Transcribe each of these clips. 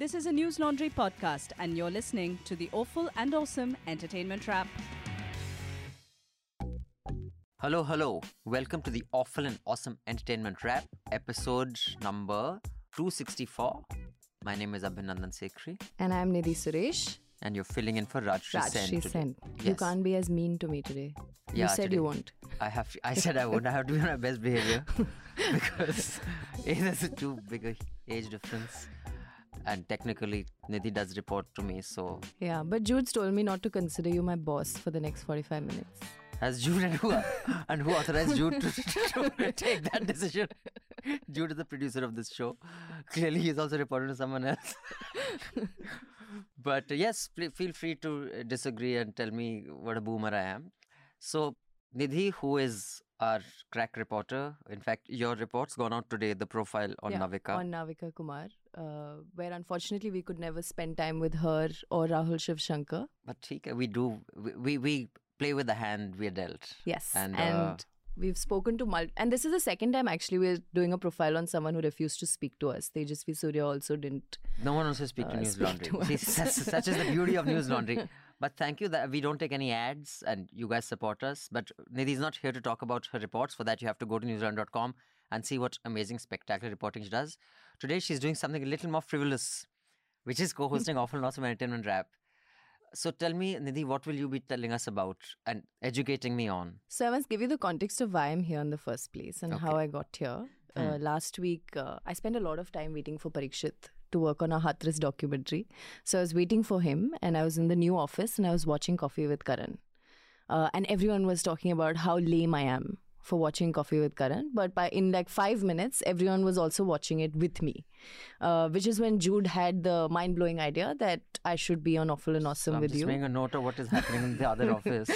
This is a News Laundry podcast, and you're listening to the Awful and Awesome Entertainment Wrap. Hello, hello. Welcome to the Awful and Awesome Entertainment Wrap, episode number 264. My name is Abhinandan Sekhri, And I'm Nidhi Suresh. and you're filling in for Rajshri Sen Rajshri today. Sen. You can't be as mean to me today. Yeah, you said today. you won't. I have. I said I won't. I have to be on my best behavior because A, there's a too big a age difference, and technically Nidhi does report to me. So Yeah, but Jude's told me not to consider you my boss for the next 45 minutes. has Jude and who and who authorized Jude to, to take that decision? Jude is the producer of this show. Clearly, he's also reporting to someone else. but uh, yes, pl- feel free to uh, disagree and tell me what a boomer I am. So, Nidhi, who is our crack reporter, in fact, your report's gone out today, the profile on Yeah, Navika. On Navika Kumar, uh, where unfortunately we could never spend time with her or Rahul Shiv Shankar. but we do, we, we, play with the hand we are dealt. Yes. And, And, uh, we've spoken to mul- and this is the second time actually we're doing a profile on someone who refused to speak to us. Tejasvi Surya also didn't. No one wants to speak to Uh, News speak Laundry. to See, such, such is the beauty of News Laundry. But thank you that we don't take any ads and you guys support us. But Nidhi is not here to talk about her reports. For that, you have to go to newslaundry.com and see what amazing, spectacular reporting she does. Today, she's doing something a little more frivolous, which is co-hosting Awful and Awesome Entertainment Wrap. So tell me, Nidhi, what will you be telling us about and educating me on? So I must give you the context of why I'm here in the first place and how I got here. Uh, last week, uh, I spent a lot of time waiting for Parikshit to work on a Hathras documentary. So I was waiting for him, and I was in the new office, and I was watching Koffee with Karan. Uh, and everyone was talking about how lame I am for watching Koffee with Karan. But by in like five minutes, everyone was also watching it with me, uh, which is when Jude had the mind blowing idea that I should be on Awful and Awesome I'm with just you. making a note of what is happening in the other office.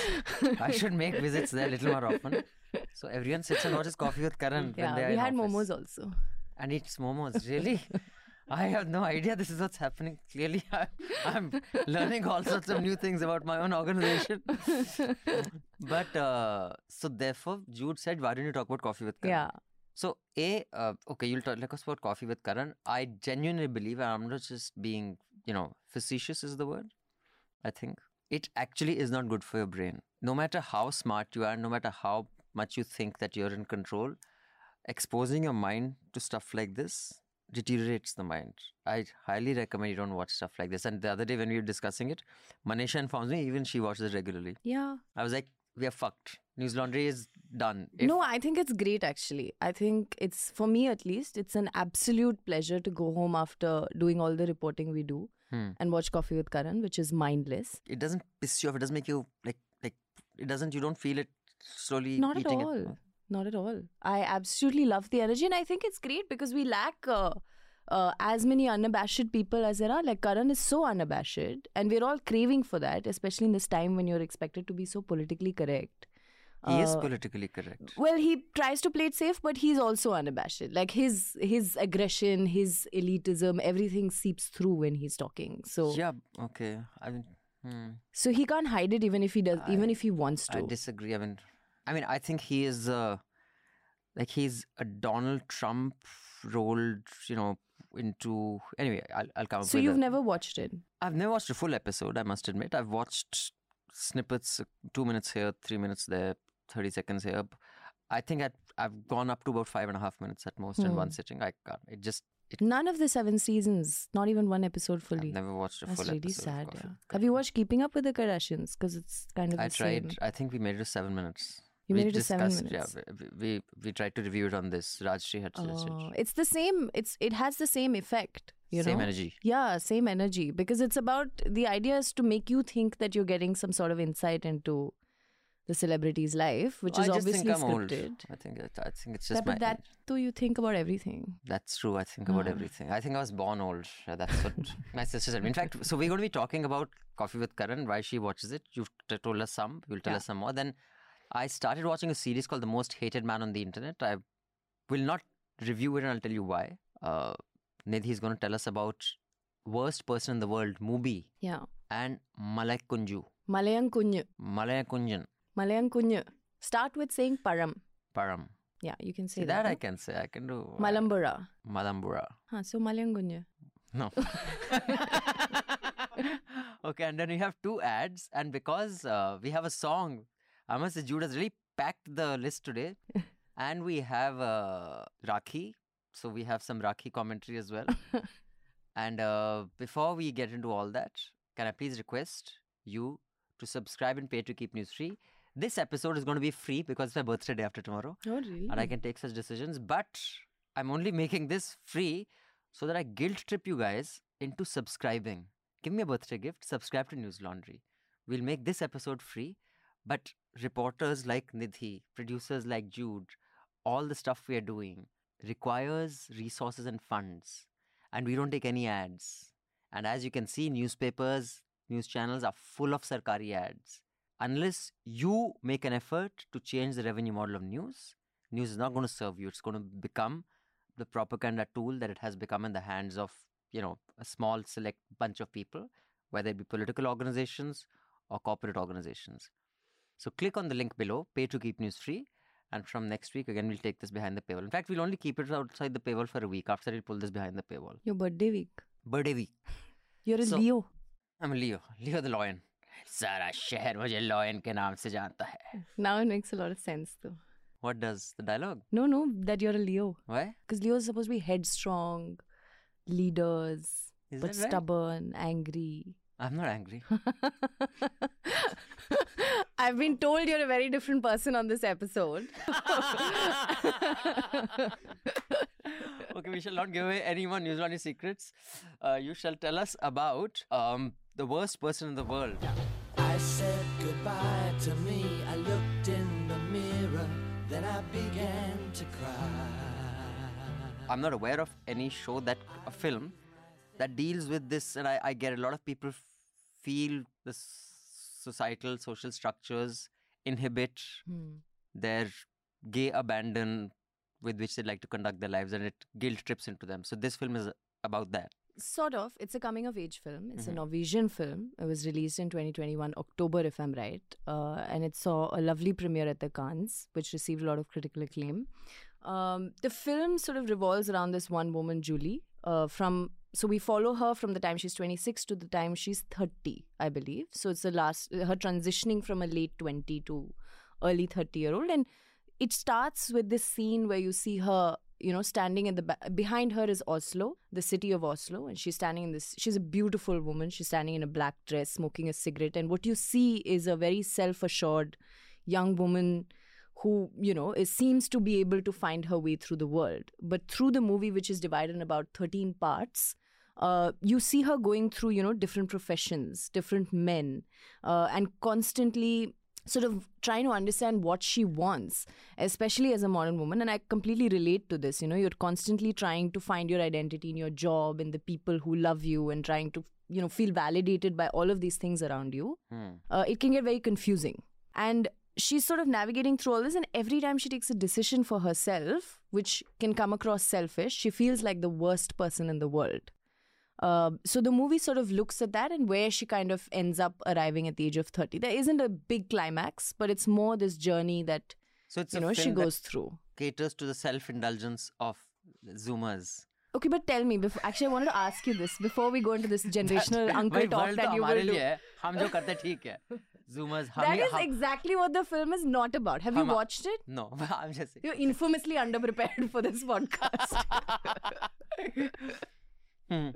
I should make visits there a little more often. So everyone sits and watches Koffee with Karan when yeah, they are we in had office. momos also. and eats momos. Really? I have no idea this is what's happening. Clearly, I, I'm learning all sorts of new things about my own organization. but uh, so therefore, Jude said, "Why don't you talk about Koffee with Karan?" Yeah. So a uh, okay, you'll talk like us about Koffee with Karan. I genuinely believe, and I'm not just being, you know, facetious is the word. I think it actually is not good for your brain. No matter how smart you are, no matter how much you think that you're in control, exposing your mind to stuff like this deteriorates the mind. I highly recommend you don't watch stuff like this. And the other day when we were discussing it, Manisha informs me even she watches it regularly. Yeah. I was like, we are fucked. News laundry is done. If- no, I think it's great actually. I think it's, for me at least, it's an absolute pleasure to go home after doing all the reporting we do Hmm. and watch Koffee with Karan, which is mindless. it doesn't piss you off. It doesn't make you like like it doesn't. You don't feel it slowly Not at all. it. Not at all. I absolutely love the energy and I think it's great because we lack. Uh, uh, as many unabashed people as there are, like Karan is so unabashed, and we're all craving for that, especially in this time when you're expected to be so politically correct. He is Uh, politically correct. Well, he tries to play it safe, but he's also unabashed. Like his his aggression, his elitism, everything seeps through when he's talking. So Yeah. Okay. I mean, hmm, so he can't hide it even if he does, even if he wants I to. disagree. I mean, I mean, I think he is uh, like he's a Donald Trump rolled, you know, into. Anyway, I'll I'll come so you've a- never watched it. I've never watched a full episode, I must admit. I've watched snippets, two minutes here, three minutes there, 30 seconds here. I think I'd, I've gone up to about five and a half minutes at most in Hmm. one sitting. I can't. It just, it, None of the seven seasons, not even one episode I've fully. never watched a That's full really episode. of sad. Yeah. Have you watched Keeping Up with the Kardashians? Because it's kind of I the tried. same. I think we made it to seven minutes. You we made it to seven minutes. Yeah, we, we we tried to review it on this. Rajshri had suggested. Oh, it's the same. It's it has the same effect. You Same know? energy. Yeah, same energy. Because it's about the idea is to make you think that you're getting some sort of insight into the celebrity's life, which is I just obviously think I'm old. scripted. I think I think it's That, just my. but that too, you think about everything. That's true. I think about everything. I think I was born old. Yeah, That's what my sister said. In fact, so we're going to be talking about Koffee with Karan, why she watches it. You've told us some. You'll tell Yeah. us some more. Then I started watching a series called The Most Hated Man on the Internet. I will not review it and I'll tell you why. Uh, Nidhi is going to tell us about Worst Person in the World, Mubi, Yeah. and Malay Kunju. Malayan Kunyu. Malay Kunjan, Malayan Kunyu. Start with saying Param. Param. Yeah, you can say See, that. that I can say. I can do. Malambura. Malambura. Huh, so Malayan Kunyu. No. okay, and then we have two ads, and because uh, we have a song, I must say Jude has really packed the list today, and we have uh, Rakhi, so we have some Rakhi commentary as well. and uh, before we get into all that, can I please request you to subscribe and pay to keep news free? This episode is going to be free because it's my birthday day after tomorrow, Oh, really? and I can take such decisions. But I'm only making this free so that I guilt trip you guys into subscribing. Give me a birthday gift, subscribe to News Laundry. We'll make this episode free, but reporters like Nidhi, producers like Jude, all the stuff we are doing requires resources and funds. And we don't take any ads. And as you can see, newspapers, news channels are full of Sarkari ads. Unless you make an effort to change the revenue model of news, news is not going to serve you. It's going to become the propaganda tool that it has become in the hands of, you know, a small select bunch of people, whether it be political organizations or corporate organizations. So click on the link below, pay to keep news free. And from next week, again, we'll take this behind the paywall. In fact, we'll only keep it outside the paywall for a week. After that, we'll pull this behind the paywall. Your birthday week. Birthday week. You're a So- Leo. I'm Leo. Leo the Lion. सारा शहर मुझे lion के नाम से जानता है Now it makes a lot of sense, though. What does the dialogue? No, no, that you're a Leo. Why? Because Leo is supposed to be headstrong, leaders, Is but that right? stubborn, angry. I'm not angry. I've been told you're a very different person on this episode. okay, we shall not give away any more News Laundry secrets. Uh, you shall tell us about um, the worst person in the world. I said goodbye to me. I looked in the mirror, then I began to cry. I'm not aware of any show that a film that deals with this, and I, I get a lot of people feel the s- societal social structures inhibit Hmm. their gay abandon with which they like to conduct their lives, and it guilt trips into them. So this film is about that. Sort of. It's a coming of age film. It's Mhm. a Norwegian film. It was released in 2021, October, if I'm right. Uh, and it saw a lovely premiere at the Cannes, which received a lot of critical acclaim. Um, the film sort of revolves around this one woman, Julie. Uh, from so we follow her from the time she's 26 to the time she's 30, I believe. So it's the last her transitioning from a late 20 to early 30 year old, and it starts with this scene where you see her you know standing in the ba- behind her is oslo the city of oslo. And she's standing in this she's a beautiful woman. She's standing in a black dress smoking a cigarette. And what you see is a very self-assured young woman who you know is, seems to be able to find her way through the world. But through the movie which is divided in about 13 parts uh, you see her going through you know different professions different men uh, and constantly sort of trying to understand what she wants especially as a modern woman. And i completely relate to this you know you're constantly trying to find your identity in your job and the people who love you and trying to you know feel validated by all of these things around you. Hmm. uh, it can get very confusing. And she's sort of navigating through all this and every time she takes a decision for herself which can come across selfish she feels like the worst person in the world uh, so the movie sort of looks at that and where she kind of ends up arriving at the age of 30 there isn't a big climax but it's more this journey that So it's you a know she film that goes through caters to the self-indulgence of Zoomers. okay but tell me before actually i wanted to ask you this before we go into this generational uncle भाई talk world that तो you हमारे will do लिए है हम जो करते हैं ठीक है Zoomers हम that ही- is हम- exactly what the film is not about have you हम- watched it No, I'm just saying. You're infamously underprepared for this podcast. Hmm.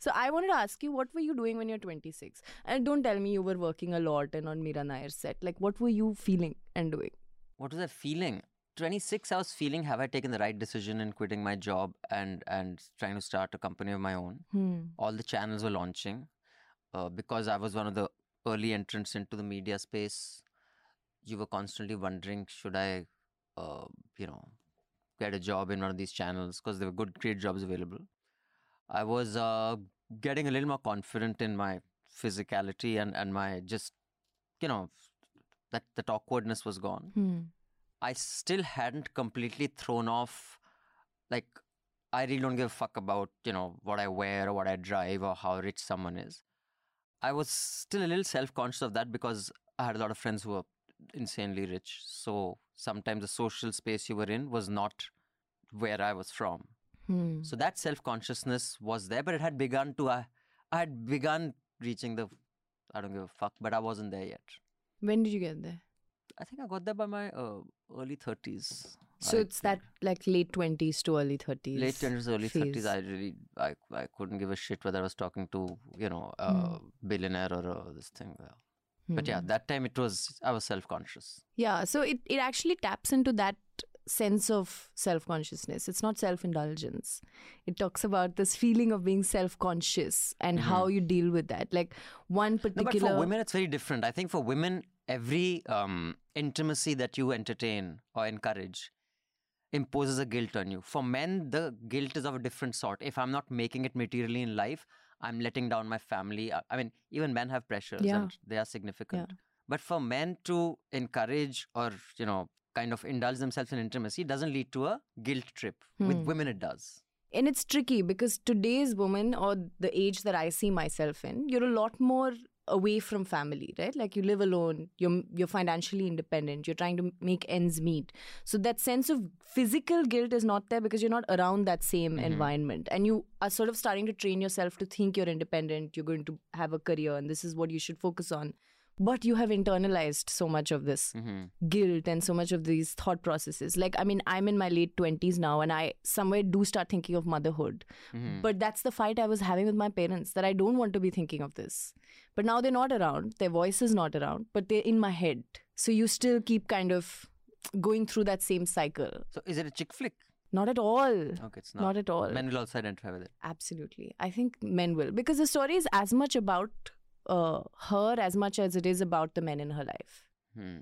so I wanted to ask you, what were you doing when you're 26? And don't tell me you were working a lot and on Mira Nair's set. Like, what were you feeling and doing? What was I feeling? 26, I was feeling, have I taken the right decision in quitting my job and and trying to start a company of my own? Hmm. All the channels were launching. Uh, because I was one of the early entrants into the media space, you were constantly wondering, should I, uh, you know, get a job in one of these channels? Because there were good, great jobs available. I was uh, getting a little more confident in my physicality and, and my just, you know, that, that awkwardness was gone. Hmm. I still hadn't completely thrown off, like, I really don't give a fuck about, you know, what I wear or what I drive or how rich someone is. I was still a little self conscious of that because I had a lot of friends who were insanely rich. So sometimes the social space you were in was not where I was from. Hmm. So that self consciousness was there, but it had begun to. I, I had begun reaching the. I don't give a fuck, but I wasn't there yet. When did you get there? I think I got there by my uh, early thirties. So it's that like late twenties to early thirties. late twenties, early phase. thirties. I really, I, I couldn't give a shit whether I was talking to you know a Hmm. billionaire or uh, this thing. But yeah, Hmm. that time it was I was self conscious. Yeah, so it, it actually taps into that sense of self consciousness. It's not self indulgence. It talks about this feeling of being self conscious and how you deal with that. Like one Mm-hmm. No, but for women, it's very different. I think for women, every um, intimacy that you entertain or encourage imposes a guilt on you. For men, the guilt is of a different sort. If I'm not making it materially in life, I'm letting down my family. I I mean, even men have pressures Yeah. and they are significant. But for men to encourage or, you know, kind of indulge themselves in intimacy doesn't lead to a guilt trip. With Hmm. women, it does. and it's tricky because today's woman or the age that I see myself in, you're a lot more away from family, right? Like you live alone, you're you're financially independent, you're trying to make ends meet. So that sense of physical guilt is not there because you're not around that same Mhm. environment, and you are sort of starting to train yourself to think you're independent, you're going to have a career, and this is what you should focus on. But you have internalized so much of this hmm guilt and so much of these thought processes. Like, I mean, I'm in my late 20s now, and I somewhere do start thinking of motherhood. hmm But that's the fight I was having with my parents that I don't want to be thinking of this. But now they're not around, their voice is not around, but they're in my head. So you still keep kind of going through that same cycle. So is it a chick flick? Not at all. Okay, it's not. Not at all. Men will also identify with it. Absolutely. I think men will. Because the story is as much about uh, her as much as it is about the men in her life. Hmm.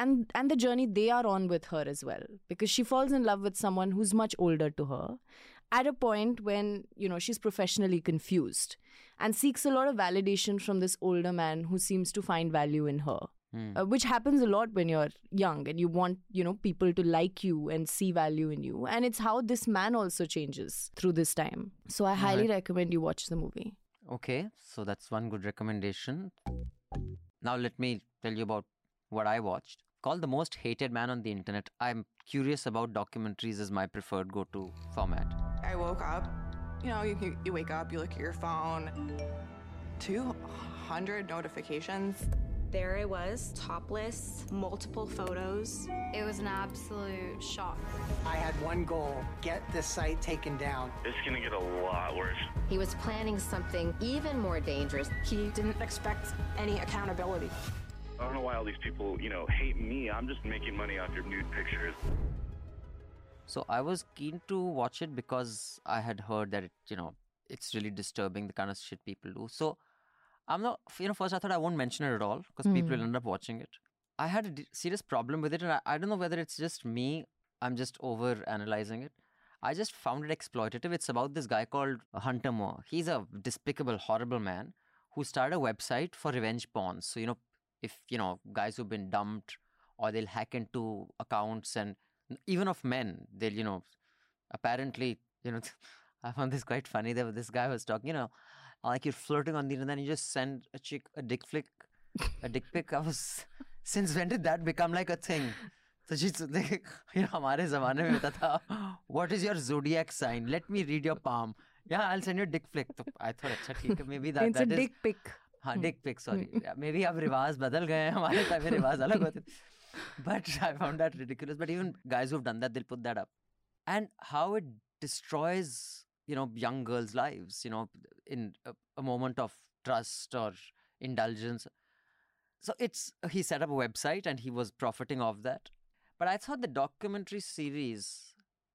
and and the journey they are on with her as well because she falls in love with someone who's much older to her at a point when you know she's professionally confused and seeks a lot of validation from this older man who seems to find value in her Hmm. uh, which happens a lot when you're young and you want you know people to like you and see value in you and it's how this man also changes through this time so i highly Alright. recommend you watch the movie Okay, so that's one good recommendation. Now let me tell you about what I watched. Called The Most Hated Man on the Internet. I'm curious about documentaries as my preferred go-to format. I woke up. You know, you, you, you wake up, you look at your phone. 200 notifications. There I was, topless, multiple photos. It was an absolute shock. I had one goal get this site taken down. It's gonna get a lot worse. He was planning something even more dangerous. He didn't expect any accountability. I don't know why all these people, you know, hate me. I'm just making money off your nude pictures. So I was keen to watch it because I had heard that it, you know, it's really disturbing the kind of shit people do. So I'm not, you know, first I thought I won't mention it at all because people will Hmm. end up watching it. I had a d- serious problem with it, and I, I don't know whether it's just me. I'm just over analyzing it. I just found it exploitative. It's about this guy called Hunter Moore. He's a despicable, horrible man who started a website for revenge porn. So, you know, if, you know, guys who've been dumped or they'll hack into accounts and even of men, they'll, you know, apparently, you know, I found this quite funny. There this guy was talking, you know, like you're flirting on the internet and you just send a chick a dick flick, a dick pic. I was, since when did that become like a thing? So she's like, you know, हमारे ज़माने में होता था, what is your zodiac sign? Let me read your palm. Yeah, I'll send you a dick flick. तो I thought, अच्छा ठीक है, maybe that, it's a that is- dick pic हाँ dick pic sorry maybe अब रिवाज बदल गए हैं हमारे टाइम में रिवाज अलग होते थे but I found that ridiculous but even guys who've done that they'll put that up and how it destroys you know young girls lives you know in a, a moment of trust or indulgence. So it's he set up a website and he was profiting off that. But i thought the documentary series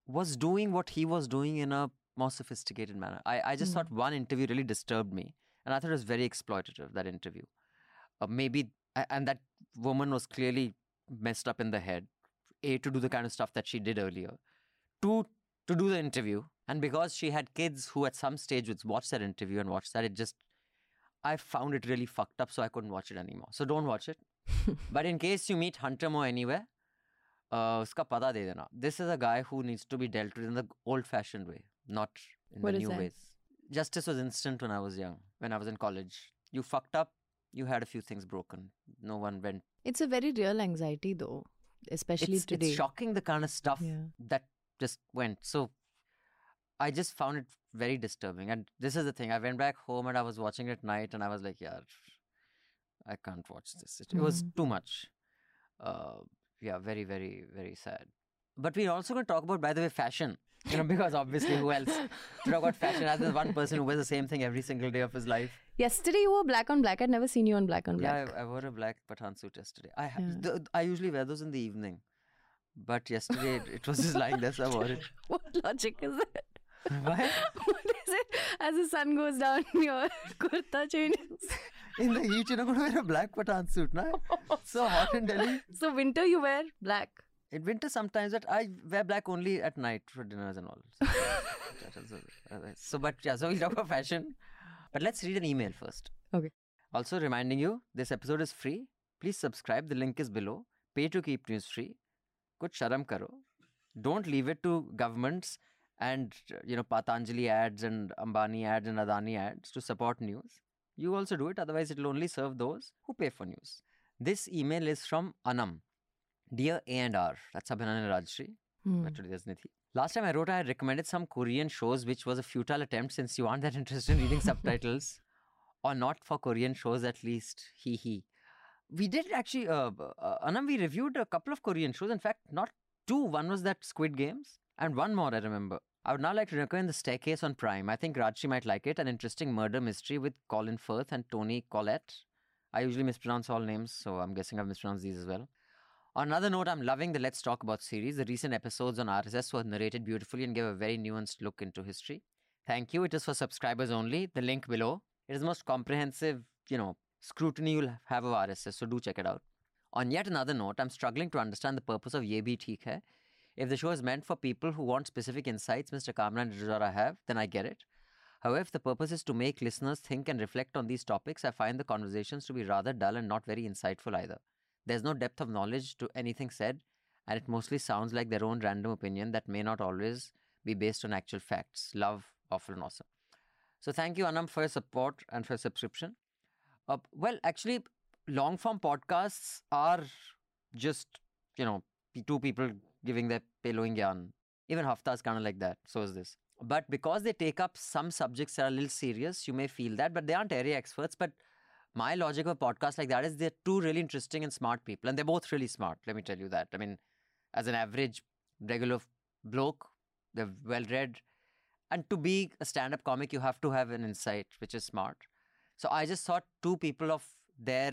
was doing what he was doing in a more sophisticated manner. I, I just Hmm. thought one interview really disturbed me and i thought it was very exploitative that interview. Uh, maybe and that woman was clearly messed up in the head a to do the kind of stuff that she did earlier. Two to do the interview. And because she had kids who at some stage would watch that interview and watch that, it just, I found it really fucked up. So I couldn't watch it anymore. So don't watch it. but in case you meet Hunter Moore anywhere, uh, uska pata de dena. This is a guy who needs to be dealt with in the old fashioned way, not in what the new that? ways. Justice was instant when I was young, when I was in college. You fucked up, you had a few things broken. No one went. It's a very real anxiety though, especially it's, today. It's shocking the kind of stuff yeah. that just went. So I just found it very disturbing. And this is the thing. I went back home and I was watching it at night and I was like, yeah, I can't watch this. It, it was too much. Uh, yeah, very, very, very sad. But we're also going to talk about, by the way, fashion. You know, because obviously, who else to talk about fashion as there's one person who wears the same thing every single day of his life? Yesterday you wore black on black. I'd never seen you on black on Yeah, black. I, I wore a black Pathan suit yesterday. I Yeah. th- I usually wear those in the evening, but yesterday it, it was just lying there, so I wore it. what logic is it? Why? what is it? As the sun goes down, in your kurta changes. In the heat, you're not going to wear a black Pathan suit, no? so hot in Delhi. So winter you wear black. In winter, sometimes, but I wear black only at night for dinners and all. So, uh, so, but yeah, so we'll talk about fashion. But let's read an email first. Okay. Also, reminding you, this episode is free. Please subscribe. The link is below. Pay to keep news free. Kuch sharam karo. Don't leave it to governments and you know Patanjali ads and Ambani ads and Adani ads to support news. You also do it. Otherwise, it will only serve those who pay for news. This email is from Anam. Dear A and R, that's Abhinan and Rajshri. Hmm. But today there's Nidhi. Last time I wrote, I had recommended some Korean shows, which was a futile attempt since you aren't that interested in reading subtitles, or not for Korean shows at least. Hee hee. We did actually, uh, uh, Anam, we reviewed a couple of Korean shows. In fact, not two. One was that Squid Games, and one more I remember. I would now like to recommend The Staircase on Prime. I think Rajshri might like it. An interesting murder mystery with Colin Firth and Toni Collette. I usually mispronounce all names, so I'm guessing I've mispronounced these as well. On another note, I'm loving the Let's Talk About series. The recent episodes on RSS were narrated beautifully and gave a very nuanced look into history. Thank you. It is for subscribers only. The link below. It is the most comprehensive, you know, scrutiny you'll have of RSS, so do check it out. On yet another note, I'm struggling to understand the purpose of Ye Bhi Theek Hai. If the show is meant for people who want specific insights Mr. Kamran and Rizara have, then I get it. However, if the purpose is to make listeners think and reflect on these topics, I find the conversations to be rather dull and not very insightful either. There's no depth of knowledge to anything said, and it mostly sounds like their own random opinion that may not always be based on actual facts. Love, awful, and awesome. So thank you, Anam, for your support and for your subscription. Uh, well, actually, long form podcasts are just, you know, two people giving their pillowing yarn. Even Hafta is kind of like that. So is this. But because they take up some subjects that are a little serious, you may feel that, but they aren't area experts. But my logic of a podcast like that is they're two really interesting and smart people, and they're both really smart. Let me tell you that. I mean, as an average regular bloke, they're well read, and to be a stand-up comic, you have to have an insight which is smart. So I just thought two people of their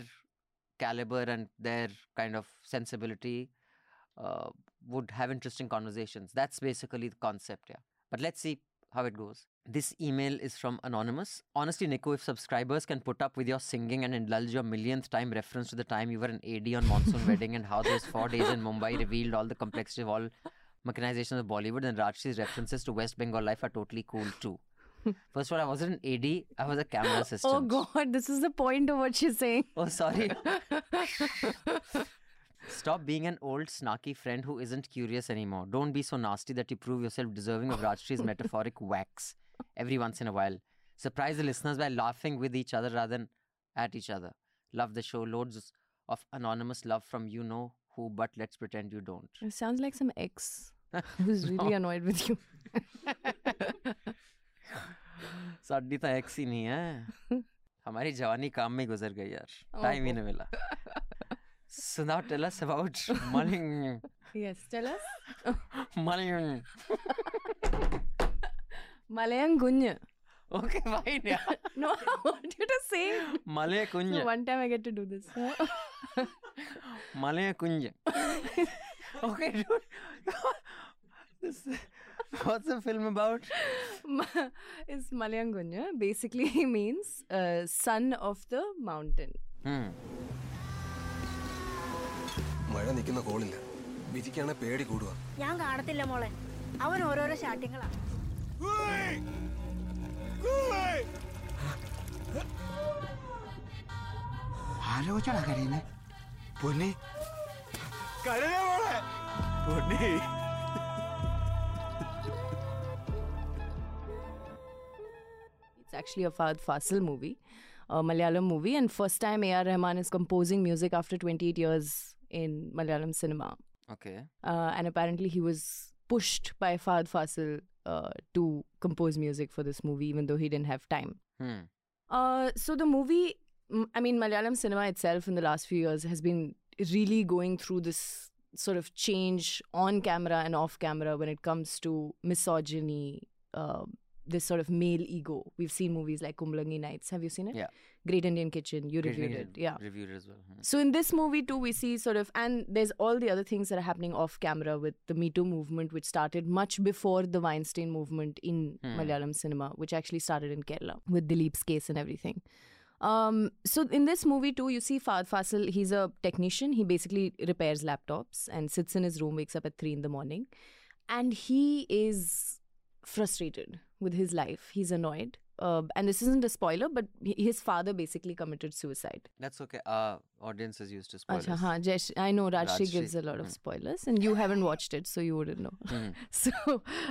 caliber and their kind of sensibility uh, would have interesting conversations. That's basically the concept, yeah. But let's see how it goes. This email is from Anonymous. Honestly, Nico, if subscribers can put up with your singing and indulge your millionth time reference to the time you were an AD on Monsoon Wedding and how those four days in Mumbai revealed all the complexity of all mechanization of Bollywood, then Rajshri's references to West Bengal life are totally cool too. First of all, I wasn't an AD, I was a camera oh, assistant. Oh God, this is the point of what she's saying. Oh, sorry. Stop being an old snarky friend who isn't curious anymore. Don't be so nasty that you prove yourself deserving of Rajshri's metaphoric wax every once in a while. Surprise the listeners by laughing with each other rather than at each other. Love the show. Loads of anonymous love from you know who, but let's pretend you don't. It sounds like some ex who's really annoyed with you. साडी तो x ही नहीं है हमारी जवानी काम में गुजर गई यार टाइम ही नहीं मिला So now tell us about Maling. yes, tell us. Maling. Malayan Gunya. Okay, fine. Yeah. No, I want you to say. Malay So Kunja. one time I get to do this. Malay Kunja. okay, dude. this, what's the film about? it's is Basically, he basically means uh, son of the mountain. Hmm. മഴ നിൽക്കുന്ന കോളില്ല വിധിക്കാണ് പേടി കൂടുക ഞാൻ കാണത്തില്ല മോളെ അവൻ ഓരോരോ ശാഠ്യങ്ങളാ ആലോചിച്ചാടാ കരയുന്നേ പൊന്നെ പൊന്നേ actually a Fahadh Faasil movie, a Malayalam movie, and first time A.R. Rahman is composing music after 28 years in Malayalam cinema. Okay. Uh, and apparently he was pushed by Fahadh Faasil uh, to compose music for this movie, even though he didn't have time. Hmm. Uh, so the movie, I mean, Malayalam cinema itself in the last few years has been really going through this sort of change on camera and off camera when it comes to misogyny, uh, this sort of male ego. We've seen movies like Kumbalangi Nights. Have you seen it? Yeah. Great Indian Kitchen. You Great reviewed Indian it. Yeah. Reviewed it as well. Hmm. So in this movie too, we see sort of, and there's all the other things that are happening off camera with the Me Too movement, which started much before the Weinstein movement in Hmm. Malayalam cinema, which actually started in Kerala with Dileep's case and everything. Um, so in this movie too, you see Fahadh Faasil. He's a technician. He basically repairs laptops and sits in his room, wakes up at three in the morning, and he is frustrated with his life. He's annoyed. Uh, and this isn't a spoiler, but his father basically committed suicide. That's okay. Our audience is used to spoilers. Acha, haan, Jesh, I know Rajshri Rajshri, gives a lot of hmm. spoilers, and you haven't watched it, so you wouldn't know. Hmm. So,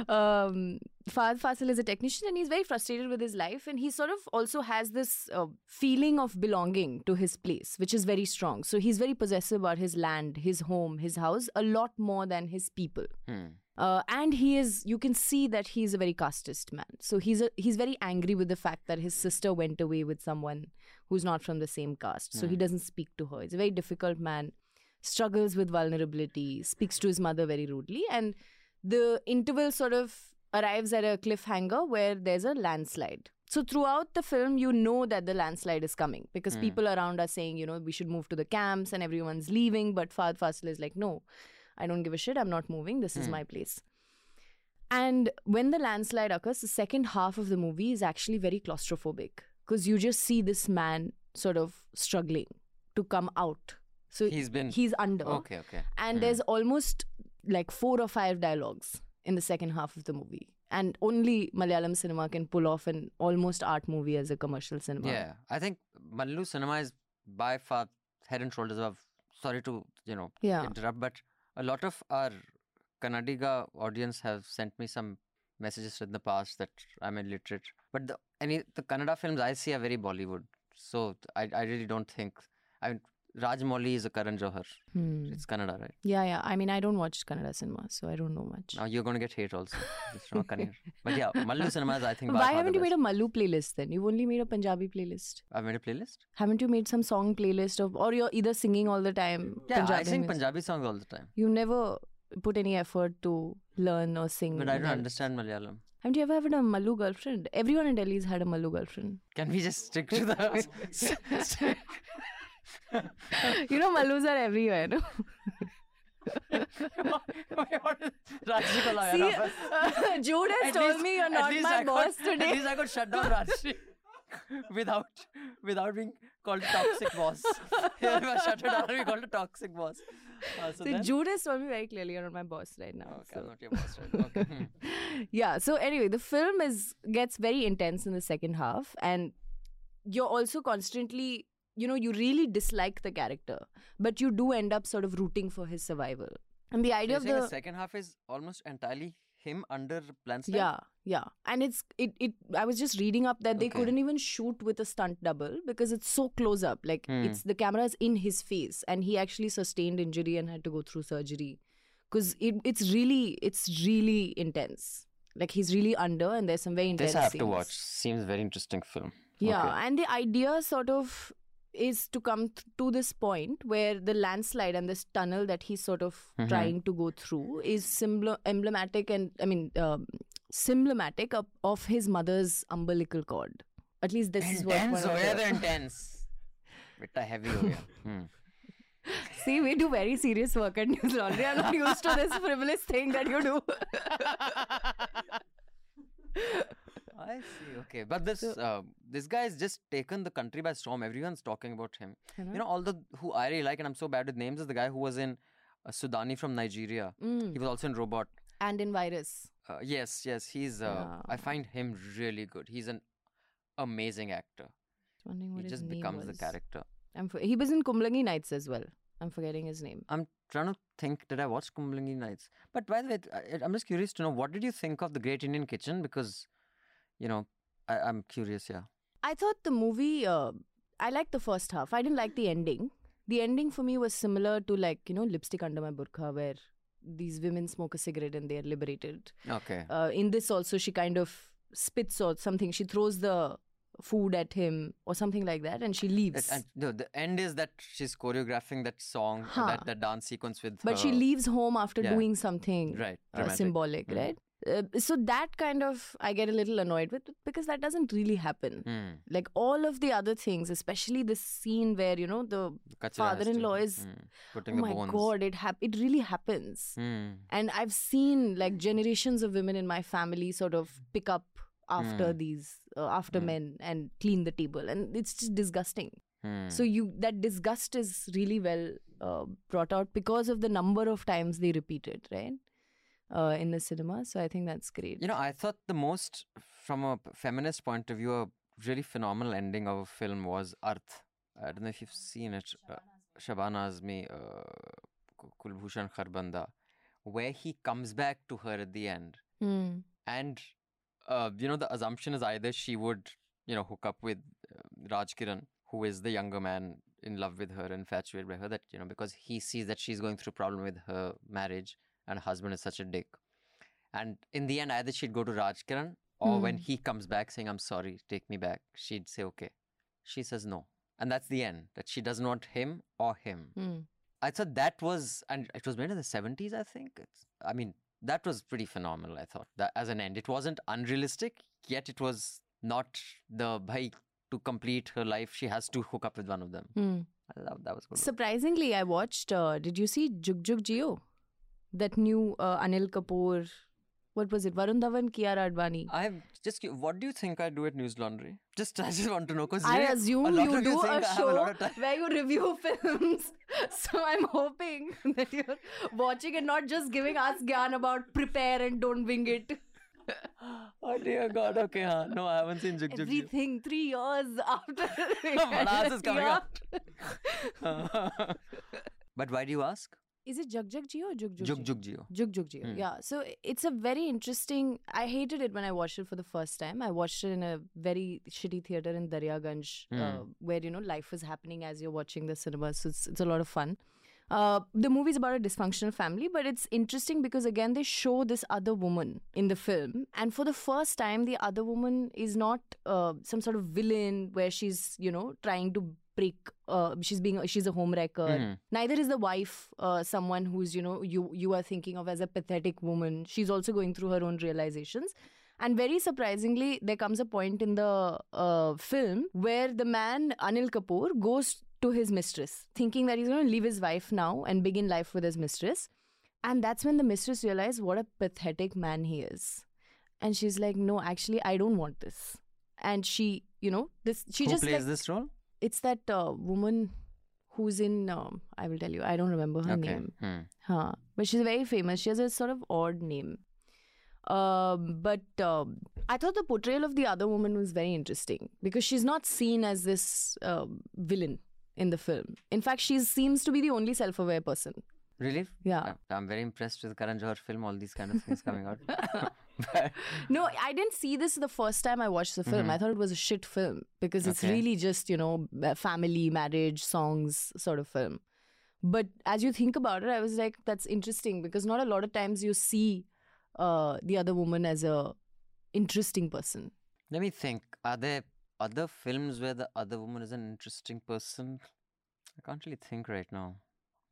um, Fahadh Faasil is a technician, and he's very frustrated with his life, and he sort of also has this uh, feeling of belonging to his place, which is very strong. So he's very possessive about his land, his home, his house, a lot more than his people. Hmm. Uh, and he is you can see that he's a very casteist man. So he's a, he's very angry with the fact that his sister went away with someone who's not from the same caste. So he Hmm. doesn't speak to her. He's a very difficult man struggles with vulnerability speaks to his mother very rudely. And the interval sort of arrives at a cliffhanger where there's a landslide. So throughout the film you know that the landslide is coming because Hmm. people around are saying you know we should move to the camps and everyone's leaving but Fahadh Faasil is like no I don't give a shit. I'm not moving. This is Hmm. my place. And when the landslide occurs, the second half of the movie is actually very claustrophobic because you just see this man sort of struggling to come out. So He's been- he's under, Okay, okay. and Hmm. there's almost like four or five dialogues in the second half of the movie. And only Malayalam cinema can pull off an almost art movie as a commercial cinema. Yeah, I think Malayalam cinema is by far head and shoulders above. Sorry to you know Yeah. interrupt, but a lot of our Kannadiga audience have sent me some messages in the past that I'm illiterate. But the any the Kannada films I see are very Bollywood, so I I really don't think I mean Rajamouli is a Karan Johar. Hmm. It's Kannada, right? Yeah, yeah. I mean, I don't watch Kannada cinema, so I don't know much. Now you're going to get hate also. It's not Kannada. But yeah, Malayalam cinema is I think Why haven't you made a Mallu playlist then? You've only made a Punjabi playlist. I've made a playlist. Haven't you made some song playlist of, or you're either singing all the time? Yeah, I Punjabi sing music? Punjabi songs all the time. You never put any effort to learn or sing. But I don't understand Malayalam. Haven't you ever had a Mallu girlfriend? Everyone in Delhi's had a Mallu girlfriend. Can we just stick to the? you know, Mallus are everywhere, no? Rajshri See, uh, Jude has At told least- me you're not my I boss today. At least I could shut down Rajshri without without being called a toxic boss. Here I shut her down, we called a toxic boss. Uh, so See, then, Jude has told me very clearly you're not my boss right now. okay, so. I'm not your boss, right? Okay. hmm. yeah so anyway the film is gets very intense in the second half and you're also constantly you know you really dislike the character but you do end up sort of rooting for his survival and the idea you're of the the second half is almost entirely him under landslide. yeah yeah and it's it, it i was just reading up that they Okay. couldn't even shoot with a stunt double because it's so close up like Hmm. it's the camera's in his face and he actually sustained injury and had to go through surgery because it, it's really it's really intense like he's really under and there's some very intense This I have to watch. Seems very interesting film. Yeah, Okay. and the idea sort of is to come th- to this point where the landslide and this tunnel that he's sort of Mhm. trying to go through is symbol- emblematic and I mean um, symptomatic of, of his mother's umbilical cord. At least this is what one Intense, of the- intense. Bit heavy ho. Hmm. See, we do very serious work at News Laundry. I'm not used to this frivolous thing that you do. I see. Okay, but this uh, this guy has just taken the country by storm. Everyone's talking about him. Know. You know, all the who I really like, and I'm so bad with names, is the guy who was in uh, Sudani from Nigeria. Mm. He was also in Robot. And in virus. Uh, yes, yes, he's. Uh, I find him really good. He's an amazing actor. Wondering what he just becomes the character. I'm for- he was in Kumbalangi Nights as well. I'm forgetting his name. I'm trying to think. Did I watch Kumbalangi Nights? But by the way, I'm just curious to know what did you think of the Great Indian Kitchen? Because, you know, I, I'm curious. Yeah. I thought the movie, uh, I liked the first half. I didn't like the ending. The ending for me was similar to like, you know, Lipstick Under My Burqa, where these women smoke a cigarette and they are liberated. Okay. Uh, in this also, she kind of spits or something. She throws the food at him or something like that, and she leaves. That- and no, the end is that she's choreographing that song, Huh. that, that dance sequence with but she leaves home after Yeah. doing something Right, uh, symbolic, Mm. right? Uh, so that kind of I get a little annoyed with because that doesn't really happen. Hmm. Like all of the other things, especially this scene where you know the father-in-law to- is mm, putting oh the my bones. god, it hap- it really happens. Hmm. And I've seen like generations of women in my family sort of pick up after Mm. these uh, after Mm. men and clean the table, and it's just disgusting. Hmm. So you that disgust is really well uh, brought out because of the number of times they repeat it, right? Uh, in the cinema, so I think that's great. You know, I thought the most, from a feminist point of view, a really phenomenal ending of a film was Arth. I don't know if you've seen it. Uh, Shabana Azmi, uh, Kulbhushan Kharbanda, where he comes back to her at the end. Mm. And, uh, you know, the assumption is either she would, you know, hook up with uh, Raj Kiran, who is the younger man in love with her, infatuated by her, that, you know, because he sees that she's going through a problem with her marriage and husband is such a dick. And in the end, either she'd go to Raj Kiran or when Hmm. he comes back saying, I'm sorry, take me back, she'd say, okay. She says no. And that's the end, that she doesn't want him or him. Mm. I thought that was, and it was made in the 70s, I think. It's, I mean, that was pretty phenomenal, I thought, that as an end. It wasn't unrealistic, yet it was not the bhai to complete her life, she has to hook up with one of them. Mm. I love that was good. Surprisingly, I watched. Uh, did you see Jug Jug Jio? That new uh, Anil Kapoor. What was it? Varun Dhawan, Kiara Advani. I'm just. What do you think I do at News Laundry? Just, I just want to know because I assume you do a I a show time. where you review films. So I'm hoping that you're watching and not just giving us gyan about prepare and don't wing it. Oh dear God. Okay, huh? no, I haven't seen. Jio. Everything three years after. Is coming out. but why do you ask? Is it Jug Jug Jio or Jug Jug Jug Jug Jio. Jug Jug Jio. Hmm. Yeah. So it's a very interesting. I hated it when I watched it for the first time. I watched it in a very shitty theater in Daryaganj, uh, Hmm. where you know life is happening as you're watching the cinema. So it's it's a lot of fun. Uh, the movie is about a dysfunctional family, but it's interesting because again they show this other woman in the film, and for the first time, the other woman is not uh, some sort of villain where she's you know trying to break. Uh, she's being she's a homewrecker. Mhm. Neither is the wife uh, someone who's you know you you are thinking of as a pathetic woman. She's also going through her own realizations. And very surprisingly, there comes a point in the uh, film where the man, Anil Kapoor, goes to his mistress, thinking that he's going to leave his wife now and begin life with his mistress. And that's when the mistress realizes what a pathetic man he is. And she's like, No, actually, I don't want this. And she, you know, this, she Who just plays like, this role? It's that uh, woman who's in, um, I will tell you, I don't remember her okay. name. Hmm. Huh. But she's very famous. She has a sort of odd name. Um, but um, I thought the portrayal of the other woman was very interesting because she's not seen as this um, villain in the film. In fact, she seems to be the only self-aware person. Really? Yeah. I'm very impressed with Karan Johar film. All these kind of things coming out. No, I didn't see this the first time I watched the film. Mhm. I thought it was a shit film because it's Okay. really just, you know, family, marriage, songs sort of film. But as you think about it, I was like, that's interesting because not a lot of times you see uh, the other woman as a interesting person. Let me think. Are there other films where the other woman is an interesting person? I can't really think right now.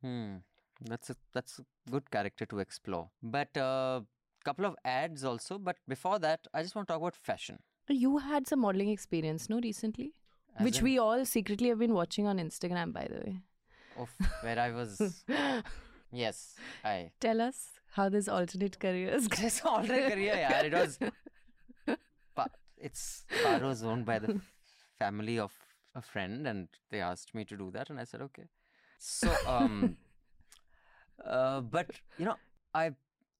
Hmm. That's a that's a good character to explore. But uh, couple of ads also. But before that, I just want to talk about fashion. You had some modeling experience, no, recently? As Which in- we all secretly have been watching on Instagram, by the way. of where I was. yes, I. Tell us how this alternate career is. This alternate career, yeah. It was. Pa- it's Paro is owned by the family of a friend, and they asked me to do that, and I said okay. So, um, uh, but you know, I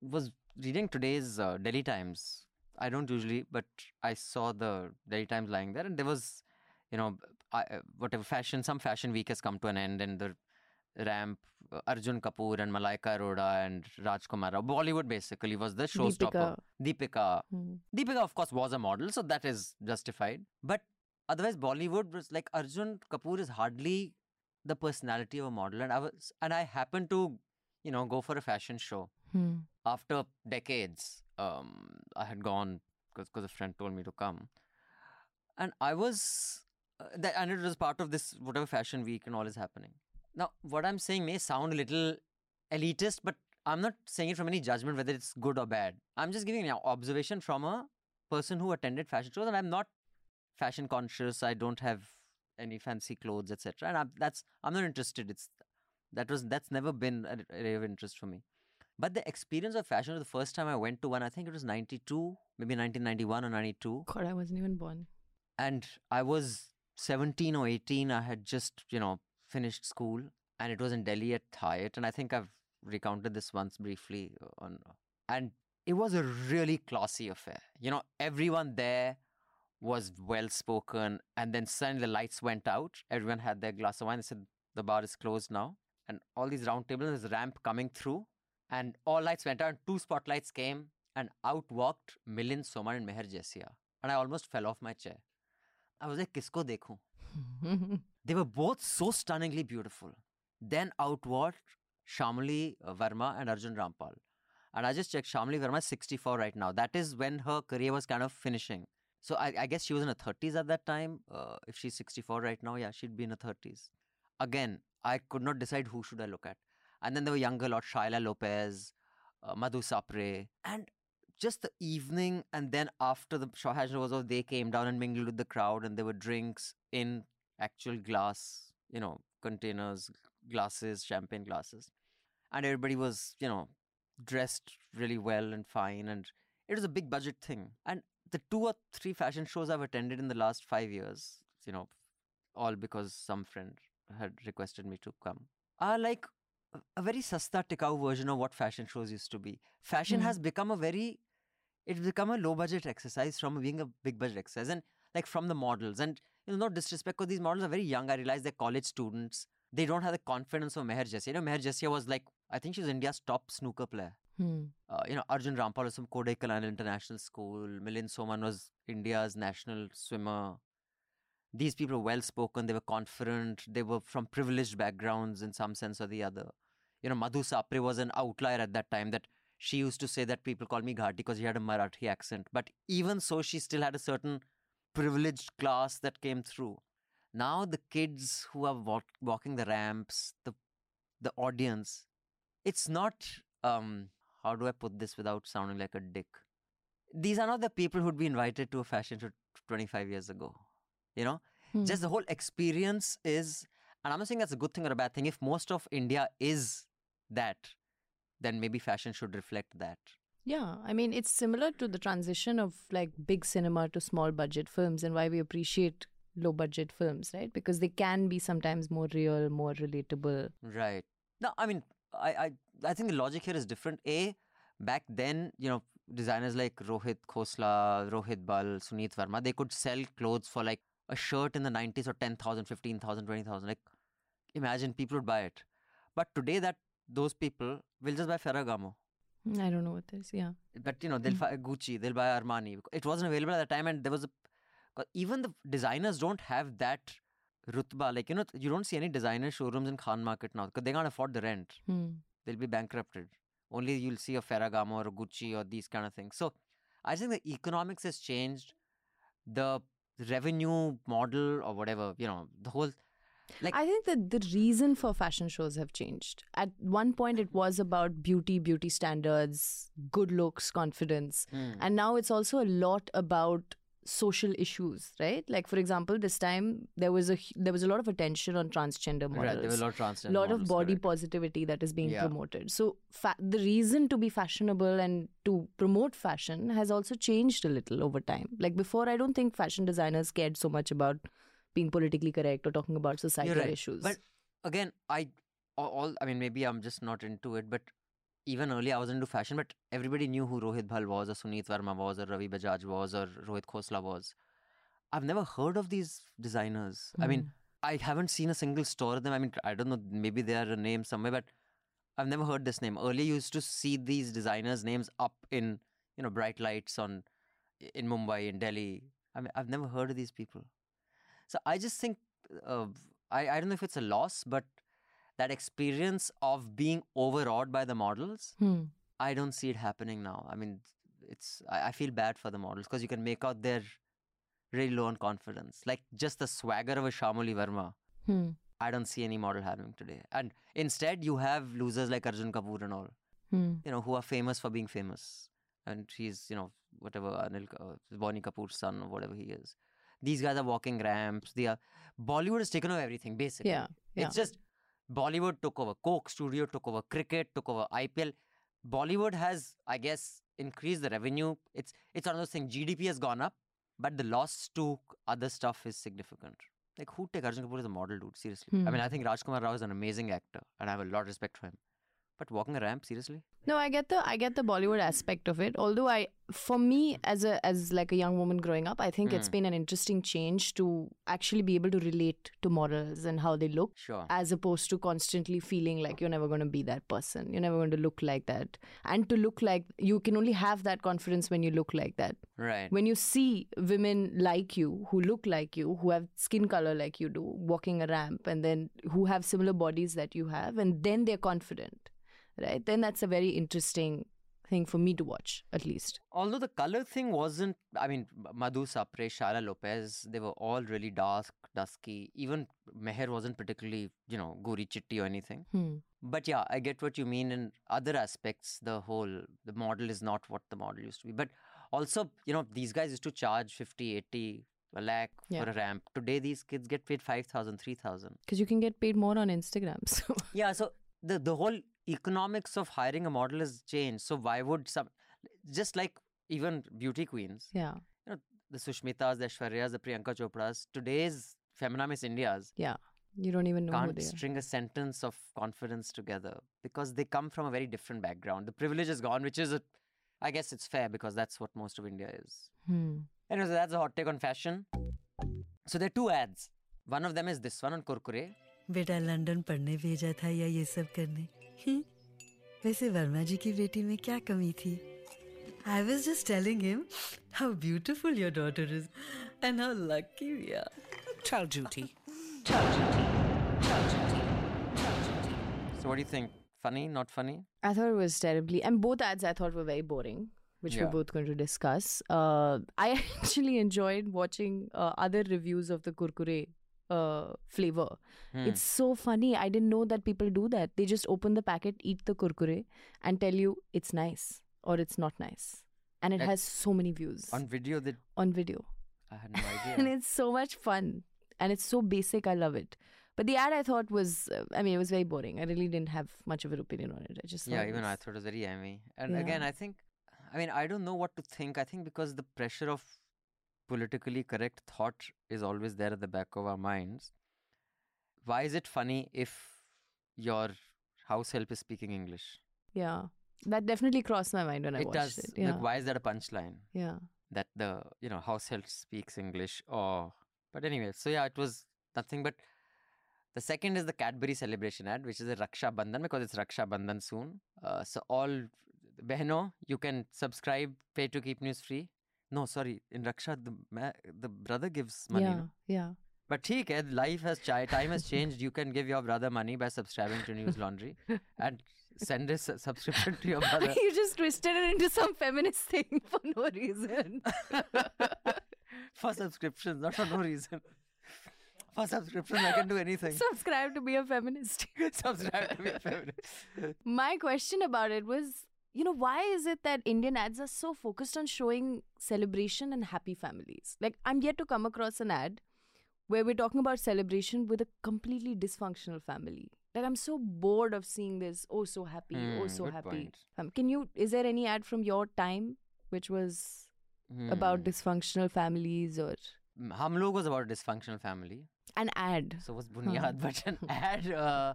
was reading today's uh, Delhi Times. I don't usually, but I saw the Delhi Times lying there, and there was, you know, I, uh, whatever fashion, some fashion week has come to an end, and the ramp, uh, Arjun Kapoor and Malaika Arora and Rajkumar, Bollywood basically was the showstopper. Deepika. Hmm. Deepika, of course, was a model, so that is justified. But otherwise, Bollywood was like Arjun Kapoor is hardly the personality of a model, and I was, and I happened to, you know, go for a fashion show, Hmm. After decades, um, I had gone because a friend told me to come, and I was, uh, that, and it was part of this whatever fashion week and all is happening. Now, what I'm saying may sound a little elitist, but I'm not saying it from any judgment whether it's good or bad. I'm just giving an observation from a person who attended fashion shows, and I'm not fashion conscious. I don't have any fancy clothes, etc. And I'm, that's I'm not interested. It's that was that's never been an area of interest for me. But the experience of fashion was the first time I went to one. I think it was '92, maybe 1991 or '92. God, I wasn't even born. And I was 17 or 18. I had just you know finished school, and it was in Delhi at Hyatt. And I think I've recounted this once briefly on, and it was a really classy affair. You know, everyone there was well spoken, and then suddenly the lights went out. Everyone had their glass of wine. They said the bar is closed now, and all these round tables, and this ramp coming through, and all lights went out. And two spotlights came, and out walked Milind Soman and Mehr Jesia, and I almost fell off my chair. I was like, "Kisko dekhu?" they were both so stunningly beautiful. Then out walked Shyamoli Varma and Arjun Rampal. And I just checked, Shyamoli Varma is 64 right now. That is when her career was kind of finishing. So I, I guess she was in her 30s at that time. Uh, if she's 64 right now, yeah, she'd be in her 30s. Again, I could not decide who should I look at. And then there were younger lot, Shaila Lopez, uh, Madhu Sapre. And just the evening, and then after the fashion was over, they came down and mingled with the crowd, and there were drinks in actual glass, you know, containers, glasses, champagne glasses. And everybody was, you know, dressed really well and fine. And it was a big budget thing. And the two or three fashion shows I've attended in the last five years, you know, all because some friend had requested me to come, are like a very sasta tikau version of what fashion shows used to be. Fashion mm. has become a very, it's become a low budget exercise from being a big budget exercise. And like from the models. And, you know, no disrespect because these models are very young. I realize they're college students. They don't have the confidence of Mehr Jesia. You know, Mehr Jesia was like, I think she was India's top snooker player. Hmm. Uh, you know, Arjun Rampal was from Kodaikanal International School. Milind Soman was India's national swimmer. These people were well spoken. They were confident. They were from privileged backgrounds in some sense or the other. You know, Madhu Sapre was an outlier at that time. That she used to say that people call me Ghati because he had a Marathi accent. But even so, she still had a certain privileged class that came through. Now the kids who are walk, walking the ramps, the the audience, it's not um how do I put this without sounding like a dick? These are not the people who'd be invited to a fashion show 25 years ago. You know, hmm. just the whole experience is, and I'm not saying that's a good thing or a bad thing. If most of India is that, then maybe fashion should reflect that. Yeah, I mean, it's similar to the transition of like big cinema to small budget films and why we appreciate low budget films, right? Because they can be sometimes more real, more relatable. Right. No, I mean, I, I I think the logic here is different. A, back then, you know, designers like Rohit Khosla, Rohit Bal, Suneet Verma, they could sell clothes for like a shirt in the 90s or 10,000, 15,000, 20,000. Like, imagine people would buy it. But today, that those people will just buy Ferragamo. I don't know what this, yeah. But you know, they'll mm. buy Gucci, they'll buy Armani. It wasn't available at the time, and there was a. Even the designers don't have that rutba. Like, you know, you don't see any designer showrooms in Khan Market now because they can't afford the rent. Hmm they'll be bankrupted. Only you'll see a Ferragamo or a Gucci or these kind of things. So I think the economics has changed. The revenue model or whatever, you know, the whole like I think that the reason for fashion shows have changed. At one point it was about beauty, beauty standards, good looks, confidence. Mm. And now it's also a lot about social issues, right? Like for example, this time there was a there was a lot of attention on transgender models. Right, there was a lot of transgender. A lot models, of body correct. positivity that is being Yeah. promoted. So fa- the reason to be fashionable and to promote fashion has also changed a little over time. Like before, I don't think fashion designers cared so much about being politically correct or talking about societal right. issues. But again, I all, I mean, maybe I'm just not into it, but even earlier I was into fashion, but everybody knew who Rohit Bal was, or Suneet Verma was, or Ravi Bajaj was, or Rohit Khosla was. I've never heard of these designers. I mean, hmm. I haven't seen a single store of them. I mean, I don't know, maybe they are a name somewhere, but I've never heard this name. Earlier, you used to see these designers' names up in, you know, bright lights on in Mumbai, in Delhi. I mean, I've never heard of these people. So I just think, uh, I, I don't know if it's a loss, but that experience of being overawed by the models Hmm. I don't see it happening now. I mean, it's I, I feel bad for the models because you can make out they're really low on confidence. Like just the swagger of a Shyamoli Varma. Hmm. I don't see any model having today. And instead, you have losers like Arjun Kapoor and all, Hmm. you know, who are famous for being famous. And he's, you know, whatever, Anil, uh, Boney Kapoor's son or whatever he is. These guys are walking ramps. They are. Bollywood has taken over everything, basically. Yeah, yeah. It's just Bollywood took over. Coke Studio took over. Cricket took over. IPL. Bollywood has, I guess, increased the revenue. It's it's one of those things. GDP has gone up, but the loss to other stuff is significant. Like who take Arjun Kapoor as a model, dude? Seriously. I Hmm. mean, I think Rajkummar Rao is an amazing actor, and I have a lot of respect for him. But walking a ramp, seriously? No, I get the I get the Bollywood aspect of it. Although I, for me as a as like a young woman growing up, I think it's hmm. been an interesting change to actually be able to relate to models and how they look, Sure. as opposed to constantly feeling like you're never going to be that person. You're never going to look like that, and to look like you can only have that confidence when you look like that. Right. When you see women like you, who look like you, who have skin color like you do, walking a ramp, and then who have similar bodies that you have, and then they're confident, right? Then that's a very interesting thing for me to watch, at least. Although the color thing wasn't, I mean, Madhu Sapre, Shara Lopez, they were all really dark, dusky. Even Mehr wasn't particularly, you know, gori chitti or anything. Hmm. But yeah, I get what you mean in other aspects. The whole, the model is not what the model used to be. But also, you know, these guys used to charge 50, 80, a lakh Yeah. for a ramp. Today, these kids get paid 5,000, 3,000. Because you can get paid more on Instagram. So Yeah, so the the whole economics of hiring a model has changed. So why would some just like even beauty queens? Yeah. You know, the Sushmitas, the Aishwaryas, the Priyanka Chopras, today's Femina Miss Indias. Yeah. You don't even know can't string a sentence of confidence together because they come from a very different background. The privilege is gone, which is a, I guess it's fair because that's what most of India is. Hmm. Anyway, so that's a hot take on fashion. So there are two ads. One of them is this one on Kurkure. बेटा London पढ़ने भेजा था या ये सब करने वैसे वर्मा जी की बेटी में क्या कमी थी I was just telling him how beautiful your daughter is and how lucky we are Tell Juti. So what do you think? Funny, not funny? I thought it was terribly, and both ads I thought were very boring, which Yeah. we're both going to discuss. Uh, I actually enjoyed watching uh, other reviews of the kurkure uh, flavor. Hmm. It's so funny. I didn't know that people do that. They just open the packet, eat the kurkure, and tell you it's nice or it's not nice, and it Like, has so many views On video, that on video, I had no idea. and it's so much fun, and it's so basic. I love it. But the ad I thought was, uh, I mean, it was very boring. I really didn't have much of an opinion on it. I just yeah, even I thought it was very yummy. And Yeah. again, I think, I mean, I don't know what to think. I think because the pressure of politically correct thought is always there at the back of our minds. Why is it funny if your house help is speaking English? Yeah, that definitely crossed my mind when I it watched does. it. Like, why is that a punchline? yeah, That the you know house help speaks English or but anyway, so yeah, it was nothing but the second is the Cadbury celebration ad, which is a Raksha Bandhan because it's Raksha Bandhan soon. Uh, so all Behno, you can subscribe, pay to keep news free. No, sorry. In Raksha, the ma- the brother gives money. Yeah, no? yeah. But theek hai, life has chi- time has changed. You can give your brother money by subscribing to News Laundry and send a subscription to your brother. you just twisted it into some feminist thing for no reason. for subscriptions, not for no reason. For subscriptions, I can do anything. Subscribe to be a feminist. Subscribe to be a feminist. My question about it was you know, why is it that Indian ads are so focused on showing celebration and happy families? Like, I'm yet to come across an ad where we're talking about celebration with a completely dysfunctional family. Like, I'm so bored of seeing this. Oh, so happy. oh, Hmm, so happy. Um, can you? Is there any ad from your time which was about Hmm. dysfunctional families or Mm, Hum Log was about a dysfunctional family. an ad? So was Buniyaad, but an ad. Uh,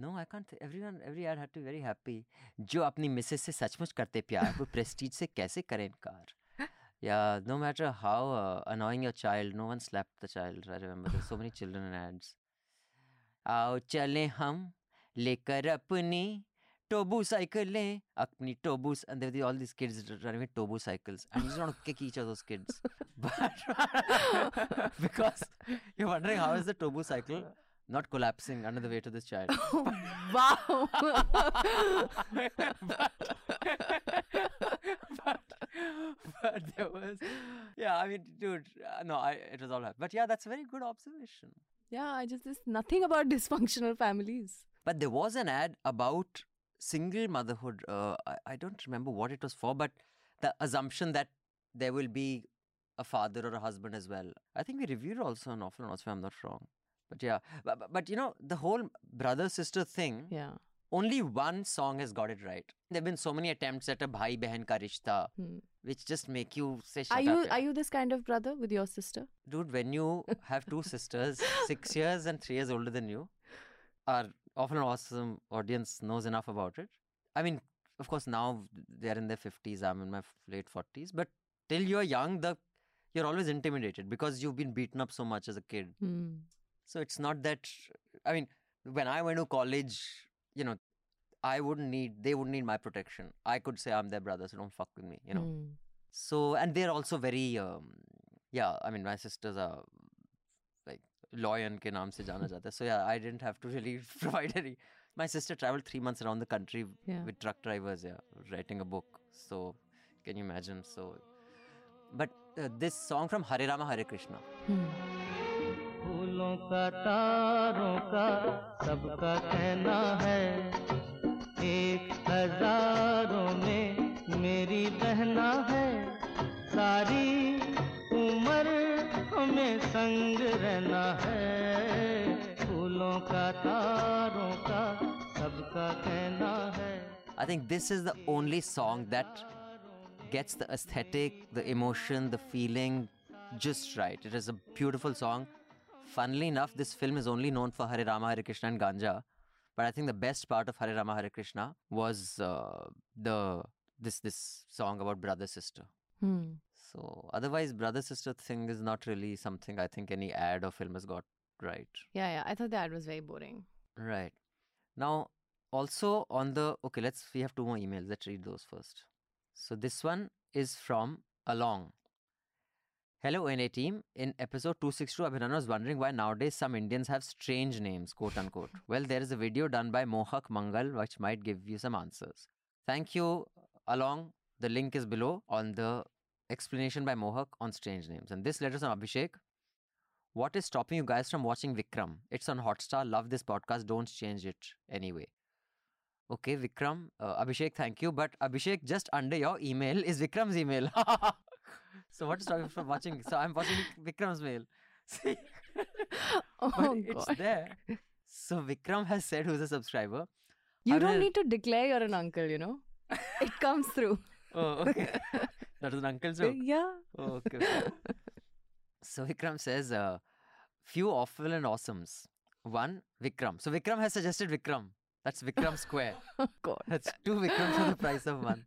no I can't every one every are too very happy जो अपनी Mrs से सचमुच करते प्यार, वो Prestige से कैसे करें इनकार? या no matter how annoying your child no one slap the child I remember so many children ads आओ चले हम लेकर अपनी टोबू साइकिलें। अपनी टोबूस अंदर all this kids running with टोबू cycles and you don't kick each of those kids because you wondering how is the टोबू cycle not collapsing under the weight of this child. wow. but, but there was, yeah, I mean, dude, uh, no, I, it was all right. But yeah, that's a very good observation. Yeah, I just, there's nothing about dysfunctional families. But there was an ad about single motherhood. Uh, I, I don't remember what it was for, but the assumption that there will be a father or a husband as well. I think we reviewed also an awful lot, if I'm not wrong. But yeah, but, but, but you know, the whole brother sister thing. Yeah. Only one song has got it right. There have been so many attempts at a bhai behan ka rishta, Hmm. which just make you say, Shut Are you yaar." are you this kind of brother with your sister? Dude, when you have two sisters, six years and three years older than you, our often awesome audience knows enough about it. I mean, of course, now they're in their 50s, I'm in my late 40s, but till you're young, the you're always intimidated because you've been beaten up so much as a kid. Hmm. So it's not that, I mean, when I went to college, you know, I wouldn't need, they wouldn't need my protection. I could say I'm their brother, so don't fuck with me, you know. Hmm. So, and they're also very, um, yeah, I mean, my sisters are like lawyer ke naam se jana jata. So, yeah, I didn't have to really provide any. My sister traveled three months around the country Yeah. with truck drivers, yeah, writing a book. So, can you imagine? So, but uh, this song from Hare Rama Hare Krishna. फूलों का तारों का सबका कहना है एक हजारों में मेरी बहना है सारी उम्र हमें संग रहना है फूलों का तारों का सबका कहना है I think this is the only song that gets the aesthetic, the emotion, the feeling just right. It is a beautiful song. Funnily enough, this film is only known for Hare Rama, Hare Krishna, and Ganja. But I think the best part of Hare Rama, Hare Krishna was uh, the this this song about brother sister. Hmm. So otherwise, brother sister thing is not really something I think any ad or film has got right. Yeah, yeah. I thought the ad was very boring. Right. Now, also on the okay, let's we have two more emails. Let's read those first. So this one is from Along. Hello NA team. In episode 262, Abhinandan was wondering why nowadays some Indians have strange names, quote unquote. well, there is a video done by Mohak Mangal which might give you some answers. Thank you, Along. The link is below on the explanation by Mohak on strange names. And this letter is from Abhishek. What is stopping you guys from watching Vikram? It's on Hotstar. Love this podcast. Don't change it anyway. Okay, Vikram. Uh, Abhishek, thank you. But Abhishek, just under your email is Vikram's email. so what is stopping you from watching? So I'm watching Vikram's mail. See? Oh but it's God. there. So Vikram has said who's a subscriber. You I don't need to declare you're an uncle, you know. it comes through. Oh, okay. that is an uncle joke. Yeah. Oh, okay. okay. so Vikram says, uh, few awful and awesomes. One, Vikram. So Vikram has suggested Vikram. That's Vikram Square. Oh God. That's two Vikrams for the price of one.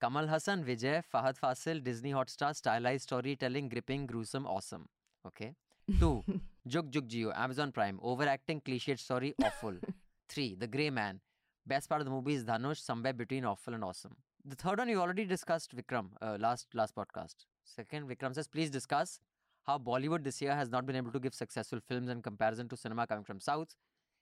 Kamal Haasan, Vijay, Fahadh Faasil, Disney Hotstar, stylized storytelling, gripping, gruesome, awesome. Okay. Two, Jugjugg Jeeyo, Amazon Prime, overacting, cliched story, awful. Three, The Grey Man. Best part of the movie is Dhanush, somewhere between awful and awesome. The third one you already discussed, Vikram, uh, last last podcast. Second, Vikram says, please discuss how Bollywood this year has not been able to give successful films in comparison to cinema coming from South.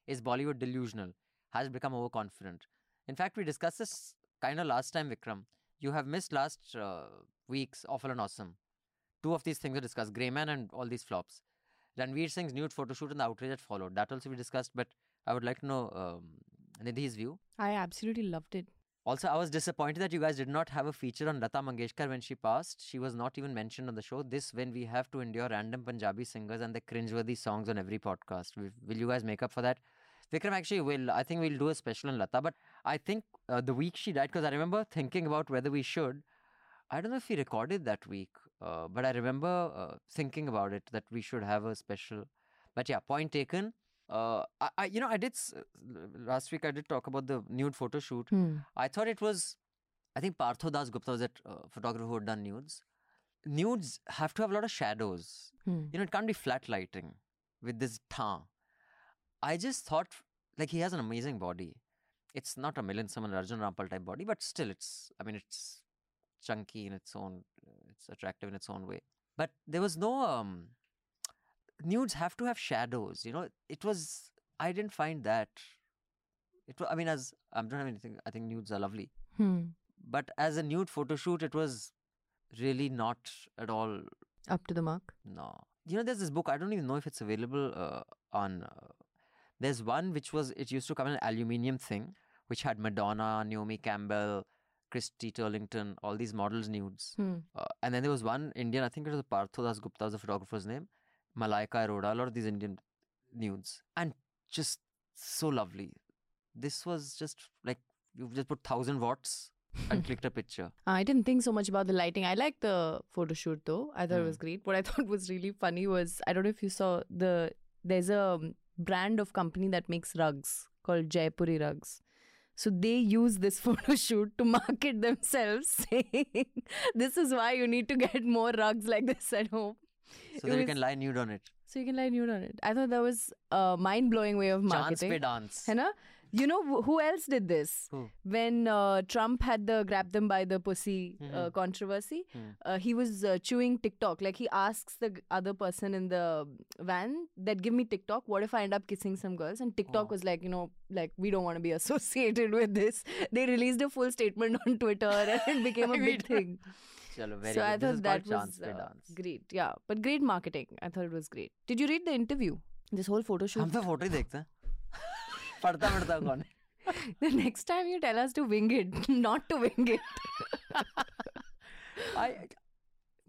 Is Bollywood delusional? Has become overconfident? In fact, we discussed this kind of last time, Vikram. You have missed last uh, week's Awful and Awesome. Two of these things were discussed Greyman and all these flops. Ranveer Singh's nude photo shoot and the outrage that followed. That also we discussed, but I would like to know um, Nidhi's view. I absolutely loved it. Also, I was disappointed that you guys did not have a feature on Lata Mangeshkar when she passed. She was not even mentioned on the show. This when we have to endure random Punjabi singers and their cringeworthy songs on every podcast. Will you guys make up for that? Vikram actually will. I think we'll do a special on Lata. But I think uh, the week she died, because I remember thinking about whether we should. I don't know if we recorded that week, uh, but I remember uh, thinking about it that we should have a special. But yeah, point taken. Uh, I, I, you know, I did last week. I did talk about the nude photo shoot. Hmm. I thought it was. I think Partho Das Gupta was that uh, photographer who had done nudes. Nudes have to have a lot of shadows. Hmm. You know, it can't be flat lighting with this tha. I just thought, like, he has an amazing body. It's not a Milind Soman Arjun Rampal type body, but still, it's. I mean, it's chunky in its own. It's attractive in its own way. But there was no um, nudes have to have shadows. You know, it was. I didn't find that. It was. I mean, as I don't have anything. I think nudes are lovely, Hmm. but as a nude photo shoot, it was really not at all. Up to the mark. No, you know, there's this book. I don't even know if it's available uh, on. Uh, there's one which was. It used to come in an aluminium thing, which had Madonna, Naomi Campbell, Christy Turlington, all these models nudes. Hmm. Uh, and then there was one Indian, I think it was Partho Das Gupta was the photographer's name, Malaika Arora, a lot of these Indian nudes. And just so lovely. This was just like you've just put thousand watts and clicked a picture. I didn't think so much about the lighting. I liked the photo shoot though. I thought it Hmm. was great. What I thought was really funny was I don't know if you saw the there's a brand of company that makes rugs called Jaipuri Rugs. So they use this photo shoot to market themselves, saying this is why you need to get more rugs like this at home. So It that you can lie nude on it. So you can lie nude on it. I thought that was a mind blowing way of marketing. Chance pe dance. है ना? You know who else did this? Who? When uh, Trump had the grab them by the pussy uh, mm-hmm. uh, controversy, mm. uh, he was uh, chewing Tic Tac. Like he asks the other person in the van that give me Tic Tac. What if I end up kissing some girls? And Tic Tac oh. was like, you know, like we don't want to be associated with this. They released a full statement on Twitter, and it became a big thing. Chalo, very so good. I thought that was uh, great. Yeah, but great marketing. I thought it was great. Did you read the interview? This whole photo shoot. हम तो photo ही देखते हैं पढ़ता पढ़ता कौन है the next time you tell us to wing it, not to wing it. I,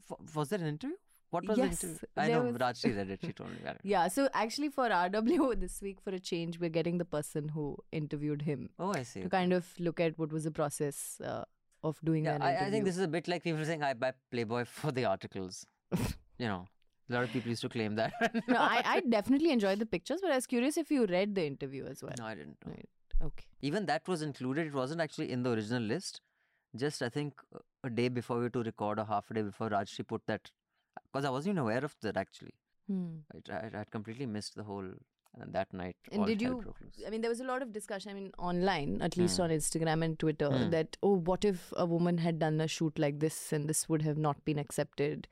w- was there an interview? What was Yes, the interview? I there know was- Rajshri read it. She told me. I don't know. Yeah, so actually for RW this week, for a change, we're getting the person who interviewed him Oh, I see. to kind of look at what was the process uh, of doing Yeah, that I, interview. I think this is a bit like people saying I buy Playboy for the articles. you know, a lot of people used to claim that. no, I, I definitely enjoyed the pictures, but I was curious if you read the interview as well. No, I didn't. Okay. Even that was included. It wasn't actually in the original list. Just I think uh, a day before we were to record, or half a day before, Rajshri put that because I wasn't even aware of that actually. Hmm. I, I, I had completely missed the whole and that night. And did you? I mean, there was a lot of discussion. I mean, online, at least Hmm. on Instagram and Twitter, Hmm. that oh, what if a woman had done a shoot like this and this would have not been accepted,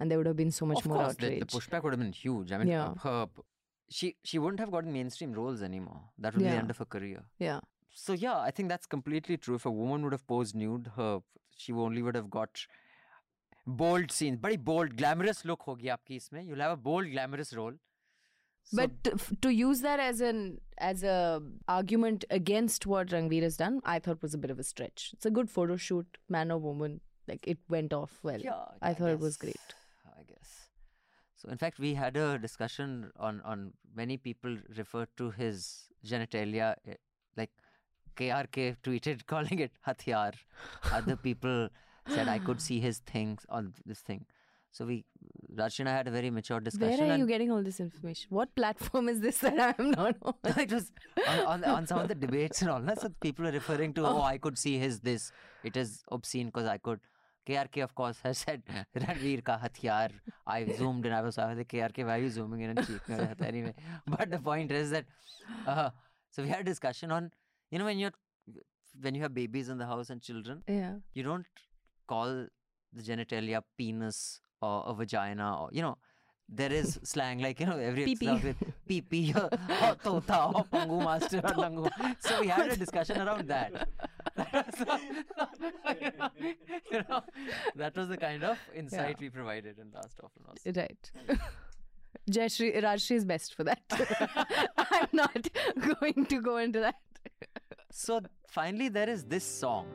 and there would have been so much of more course, outrage. The, the, pushback would have been huge. I mean, yeah. Uh, her she she wouldn't have gotten mainstream roles anymore. That would yeah. be the end of her career. Yeah. So yeah, I think that's completely true. If a woman would have posed nude, her she only would have got bold scenes, Very bold, glamorous look होगी आपकी इसमें. You'll have a bold, glamorous role. So but to, to, use that as an as a argument against what Ranveer has done, I thought was a bit of a stretch. It's a good photo shoot, man or woman. Like it went off well. Yeah, I, I thought guess. it was great. I. So in fact, we had a discussion on on many people referred to his genitalia eh, like KRK tweeted calling it hathiyar. Other people said I could see his things on this thing. So we, Rajshri and I had a very mature discussion. Where are you getting all this information? What platform is this that I'm not on? it was on, on, on some of the debates and all that. So people are referring to, oh, I could see his this. It is obscene because I could. KRK, of course, has said Ranveer ka hathiyar. I zoomed in. I was, I was like, KRK, why are you zooming in and cheek? anyway, but the point is that, uh, so we had a discussion on, you know, when you're, when you have babies in the house and children, Yeah. you don't call the genitalia penis or a vagina or you know there is slang like you know every Pee-pee. with pee pee or, or tota or pangu master or langu so we had a discussion around that you know that was the kind of insight we provided in last often also. Right. Jayashri, Rajshri is best for that. I'm not going to go into that. so finally there is this song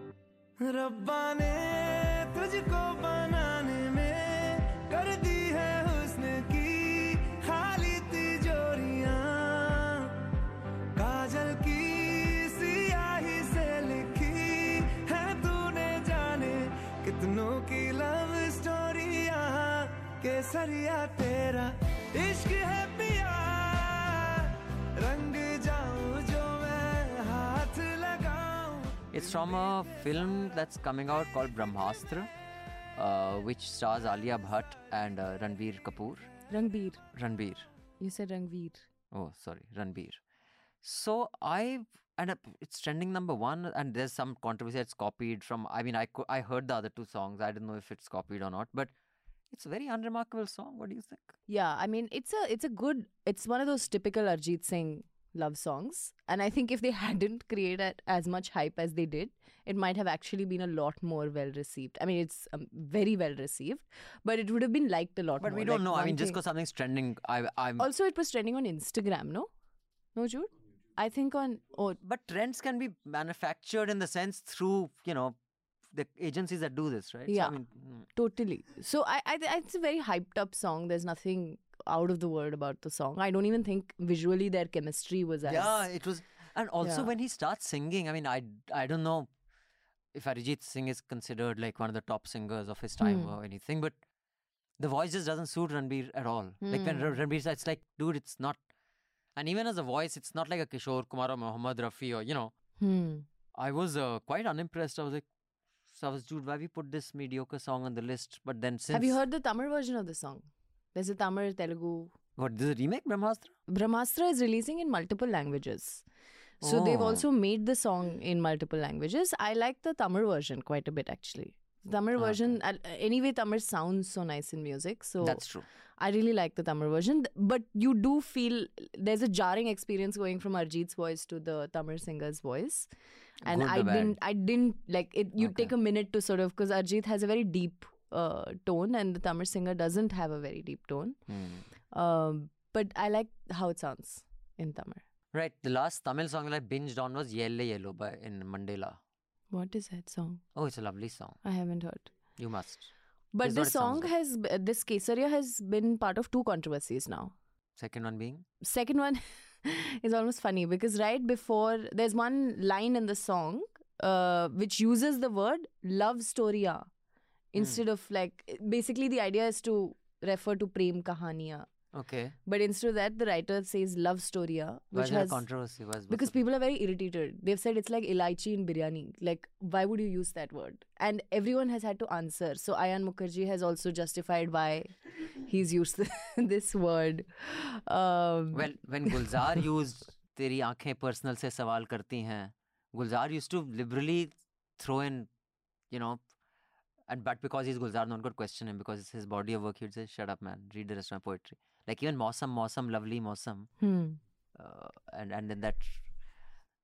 केसरिया तेरा इश्क है पिया रंग जाऊं जो मैं हाथ लगाऊं It's from a film that's coming out called Brahmastra, uh, which stars Alia Bhatt and uh, Ranveer Kapoor. Rangbir. Ranveer. You said Rangveer. Oh, sorry, Ranveer. So I and uh, it's trending number one, and there's some controversy. It's copied from. I mean, I cou- I heard the other two songs. I don't know if it's copied or not, but it's a very unremarkable song. What do you think? Yeah, I mean, it's a it's a good. It's one of those typical Arjit Singh love songs, and I think if they hadn't created as much hype as they did, it might have actually been a lot more well received. I mean, it's um, very well received, but it would have been liked a lot more. But more. we don't Like, know. I mean, just because something's trending, I, I'm. Also, it was trending on Instagram, no? No, Jude? I think on. Oh, but trends can be manufactured in the sense through, you know, the agencies that do this, right? So, Yeah. I mean, mm. totally. So I, I, it's a very hyped up song. There's nothing out of the world about the song. I don't even think visually their chemistry was as. yeah, it was. And also Yeah. when he starts singing, I mean, I, I don't know if Arijit Singh is considered like one of the top singers of his time Hmm. or anything, but the voice just doesn't suit Ranbir at all. Like when Hmm. Ranbir, it's like, dude, it's not. And even as a voice, it's not like a Kishore Kumar or Muhammad Rafi or, you know. Hmm. I was uh, quite unimpressed. I was like, so I was, dude, why we put this mediocre song on the list? But then since. Have you heard the Tamil version of the song? There's a Tamil, Telugu. What, this is a remake, Brahmastra? Brahmastra is releasing in multiple languages. So they've Oh. also made the song in multiple languages. I like the Tamil version quite a bit actually. The Tamil Ah, version, uh, anyway, Tamil sounds so nice in music. So That's true. I really like the Tamil version. But you do feel there's a jarring experience going from Arjit's voice to the Tamil singer's voice. And Good I didn't, I didn't like it. You take a minute to sort of, because Arjit has a very deep uh, tone and the Tamil singer doesn't have a very deep tone. Hmm. Um, but I like how it sounds in Tamil. Right. The last Tamil song that I binged on was Yelle Yellow by in Mandela. What is that song? Oh, it's a lovely song. I haven't heard. You must. But This this what it sounds song like. has, this Kesariya has been part of two controversies now. Second one being? Second one is almost funny because right before, there's one line in the song uh, which uses the word love storya instead of like, basically the idea is to refer to prem kahaniya. Okay. But instead of that, the writer says love story, which has controversy was because people are very irritated. They've said it's like elaichi in biryani. Like, why would you use that word? And everyone has had to answer. So Ayan Mukerji has also justified why he's used this word. Um, well, when Gulzar used "Teri aankhein personal se sawal karti hain," Gulzar used to liberally throw in, you know, and but because he's Gulzar, no one could question him because it's his body of work. He'd say, "Shut up, man! Read the rest of my poetry." Like even Mausam, Mausam, lovely Mausam, Hmm. uh, and and then that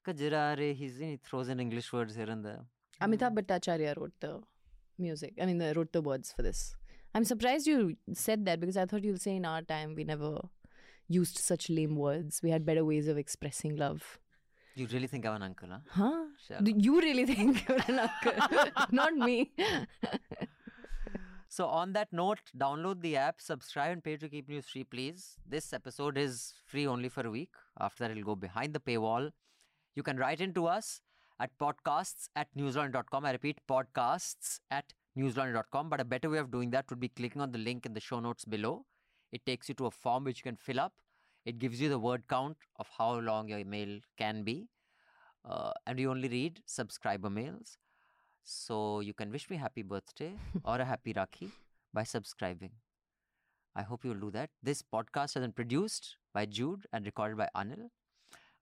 Kajra Re, he's he throws in English words here and there. Amitabh Bhattacharya wrote the music. I mean, the, wrote the words for this. I'm surprised you said that because I thought you'll say in our time we never used such lame words. We had better ways of expressing love. You really think I'm an uncle, huh? Huh? Do you really think you're an uncle? Not me. So on that note, download the app, subscribe and pay to keep news free, please. This episode is free only for a week. After that, it'll go behind the paywall. You can write into us at podcasts at newslaundry.com. I repeat, podcasts at newslaundry.com. But a better way of doing that would be clicking on the link in the show notes below. It takes you to a form which you can fill up. It gives you the word count of how long your email can be. Uh, and we only read subscriber mails. So you can wish me happy birthday or a happy Rakhi by subscribing. I hope you'll do that. This podcast has been produced by Jude and recorded by Anil.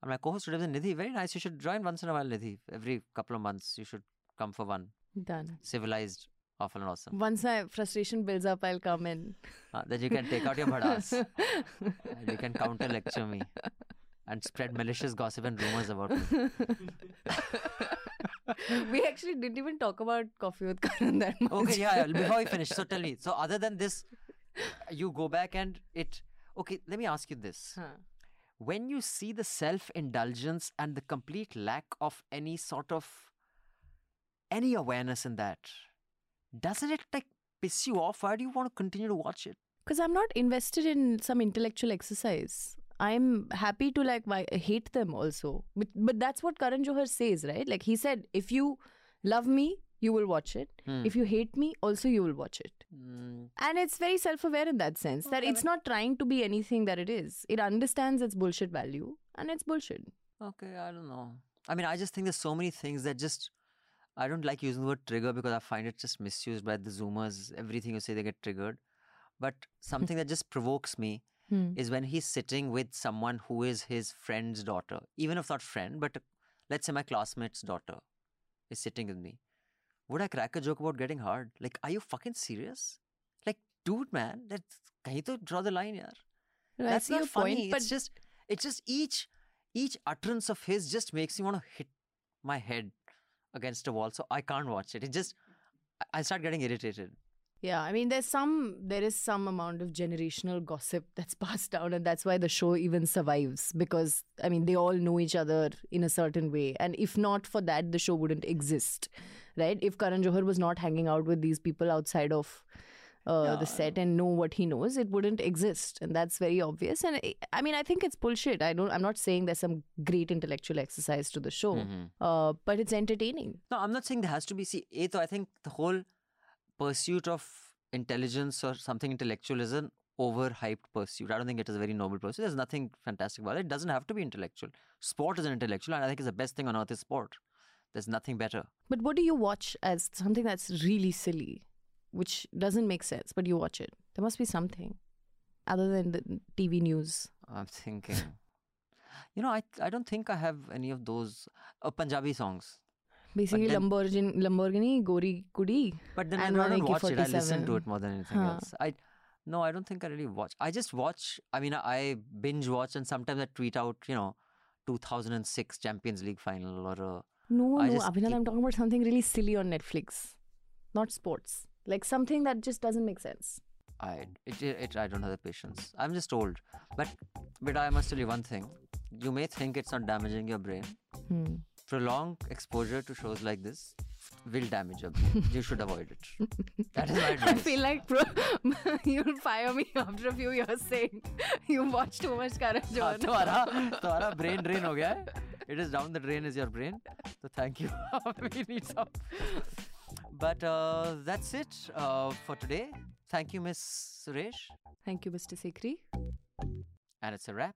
And my co-host today was Nidhi. Very nice. You should join once in a while, Nidhi. Every couple of months, you should come for one. Done. Civilized, awful and awesome. Once my frustration builds up, I'll come in. Uh, then you can take out your bhadas. and you can counter lecture me and spread malicious gossip and rumors about me. we actually didn't even talk about Koffee with Karan that much. Okay, yeah, yeah. Before we finish, so tell me. So, other than this, you go back and it. Okay, let me ask you this. Huh. When you see the self indulgence and the complete lack of any sort of any awareness in that, doesn't it like piss you off? Why do you want to continue to watch it? Because I'm not invested in some intellectual exercise. I'm happy to like hate them also. But, but that's what Karan Johar says, right? Like he said, if you love me, you will watch it. Hmm. If you hate me, also you will watch it. Mm, And it's very self aware in that sense that it's not trying to be anything that it is. It understands its bullshit value and it's bullshit. okay, I don't know. I mean, I just think there's so many things that just. I don't like using the word trigger because I find it just misused by the Zoomers. Everything you say, they get triggered. But something that just provokes me Hmm. is when he's sitting with someone who is his friend's daughter, even if not friend, but let's say my classmate's daughter is sitting with me. Would I crack a joke about getting hard? Like, are you fucking serious? Like, dude, man, that's kahin to draw the line, yaar. No, That's not funny. point, but it's just, it's just each, each utterance of his just makes me want to hit my head against a wall. So I can't watch it. It just, I start getting irritated. Yeah, I mean, there's some, there is some amount of generational gossip that's passed down, and that's why the show even survives because, I mean, they all know each other in a certain way. And if not for that, the show wouldn't exist, right? If Karan Johar was not hanging out with these people outside of uh, the set and know what he knows, it wouldn't exist, and that's very obvious. And I- I mean, I think it's bullshit. I don't. I'm not saying there's some great intellectual exercise to the show, Mhm. uh, but it's entertaining. No, I'm not saying there has to be. See, A, though, I think the whole pursuit of intelligence or something intellectual is an overhyped pursuit. I don't think it is a very noble pursuit. There's nothing fantastic about it. It doesn't have to be intellectual. Sport is an intellectual, and I think it's the best thing on earth is sport. There's nothing better. But what do you watch as something that's really silly, which doesn't make sense, but you watch it? There must be something other than the TV news. I'm thinking. you know, I I don't think I have any of those uh, Punjabi songs. Basically, then- Lamborghini, Lamborghini, Gori Kudi. But then I don't watch it. I listen to AK-47. it more than anything Huh. else. I no, I don't think I really watch. I just watch. I mean, I binge watch, and sometimes I tweet out, you know, 2006 Champions League final or a No, I no, Abhinand, I'm talking about something really silly on Netflix, not sports. Like something that just doesn't make sense. I it, it, it I don't have the patience. I'm just old. But but I must tell you one thing. You may think it's not damaging your brain. Hmm prolonged exposure to shows like this will damage your brain. you should avoid it. That is my advice. I feel like bro, you'll fire me after a few years saying you watch too much Karan Johar. तुम्हारा brain drain हो गया It is down the drain is your brain. So thank you. we need some. But uh, that's it uh, for today. Thank you, Miss Suresh. Thank you, Mr. Sekhri. And it's a wrap.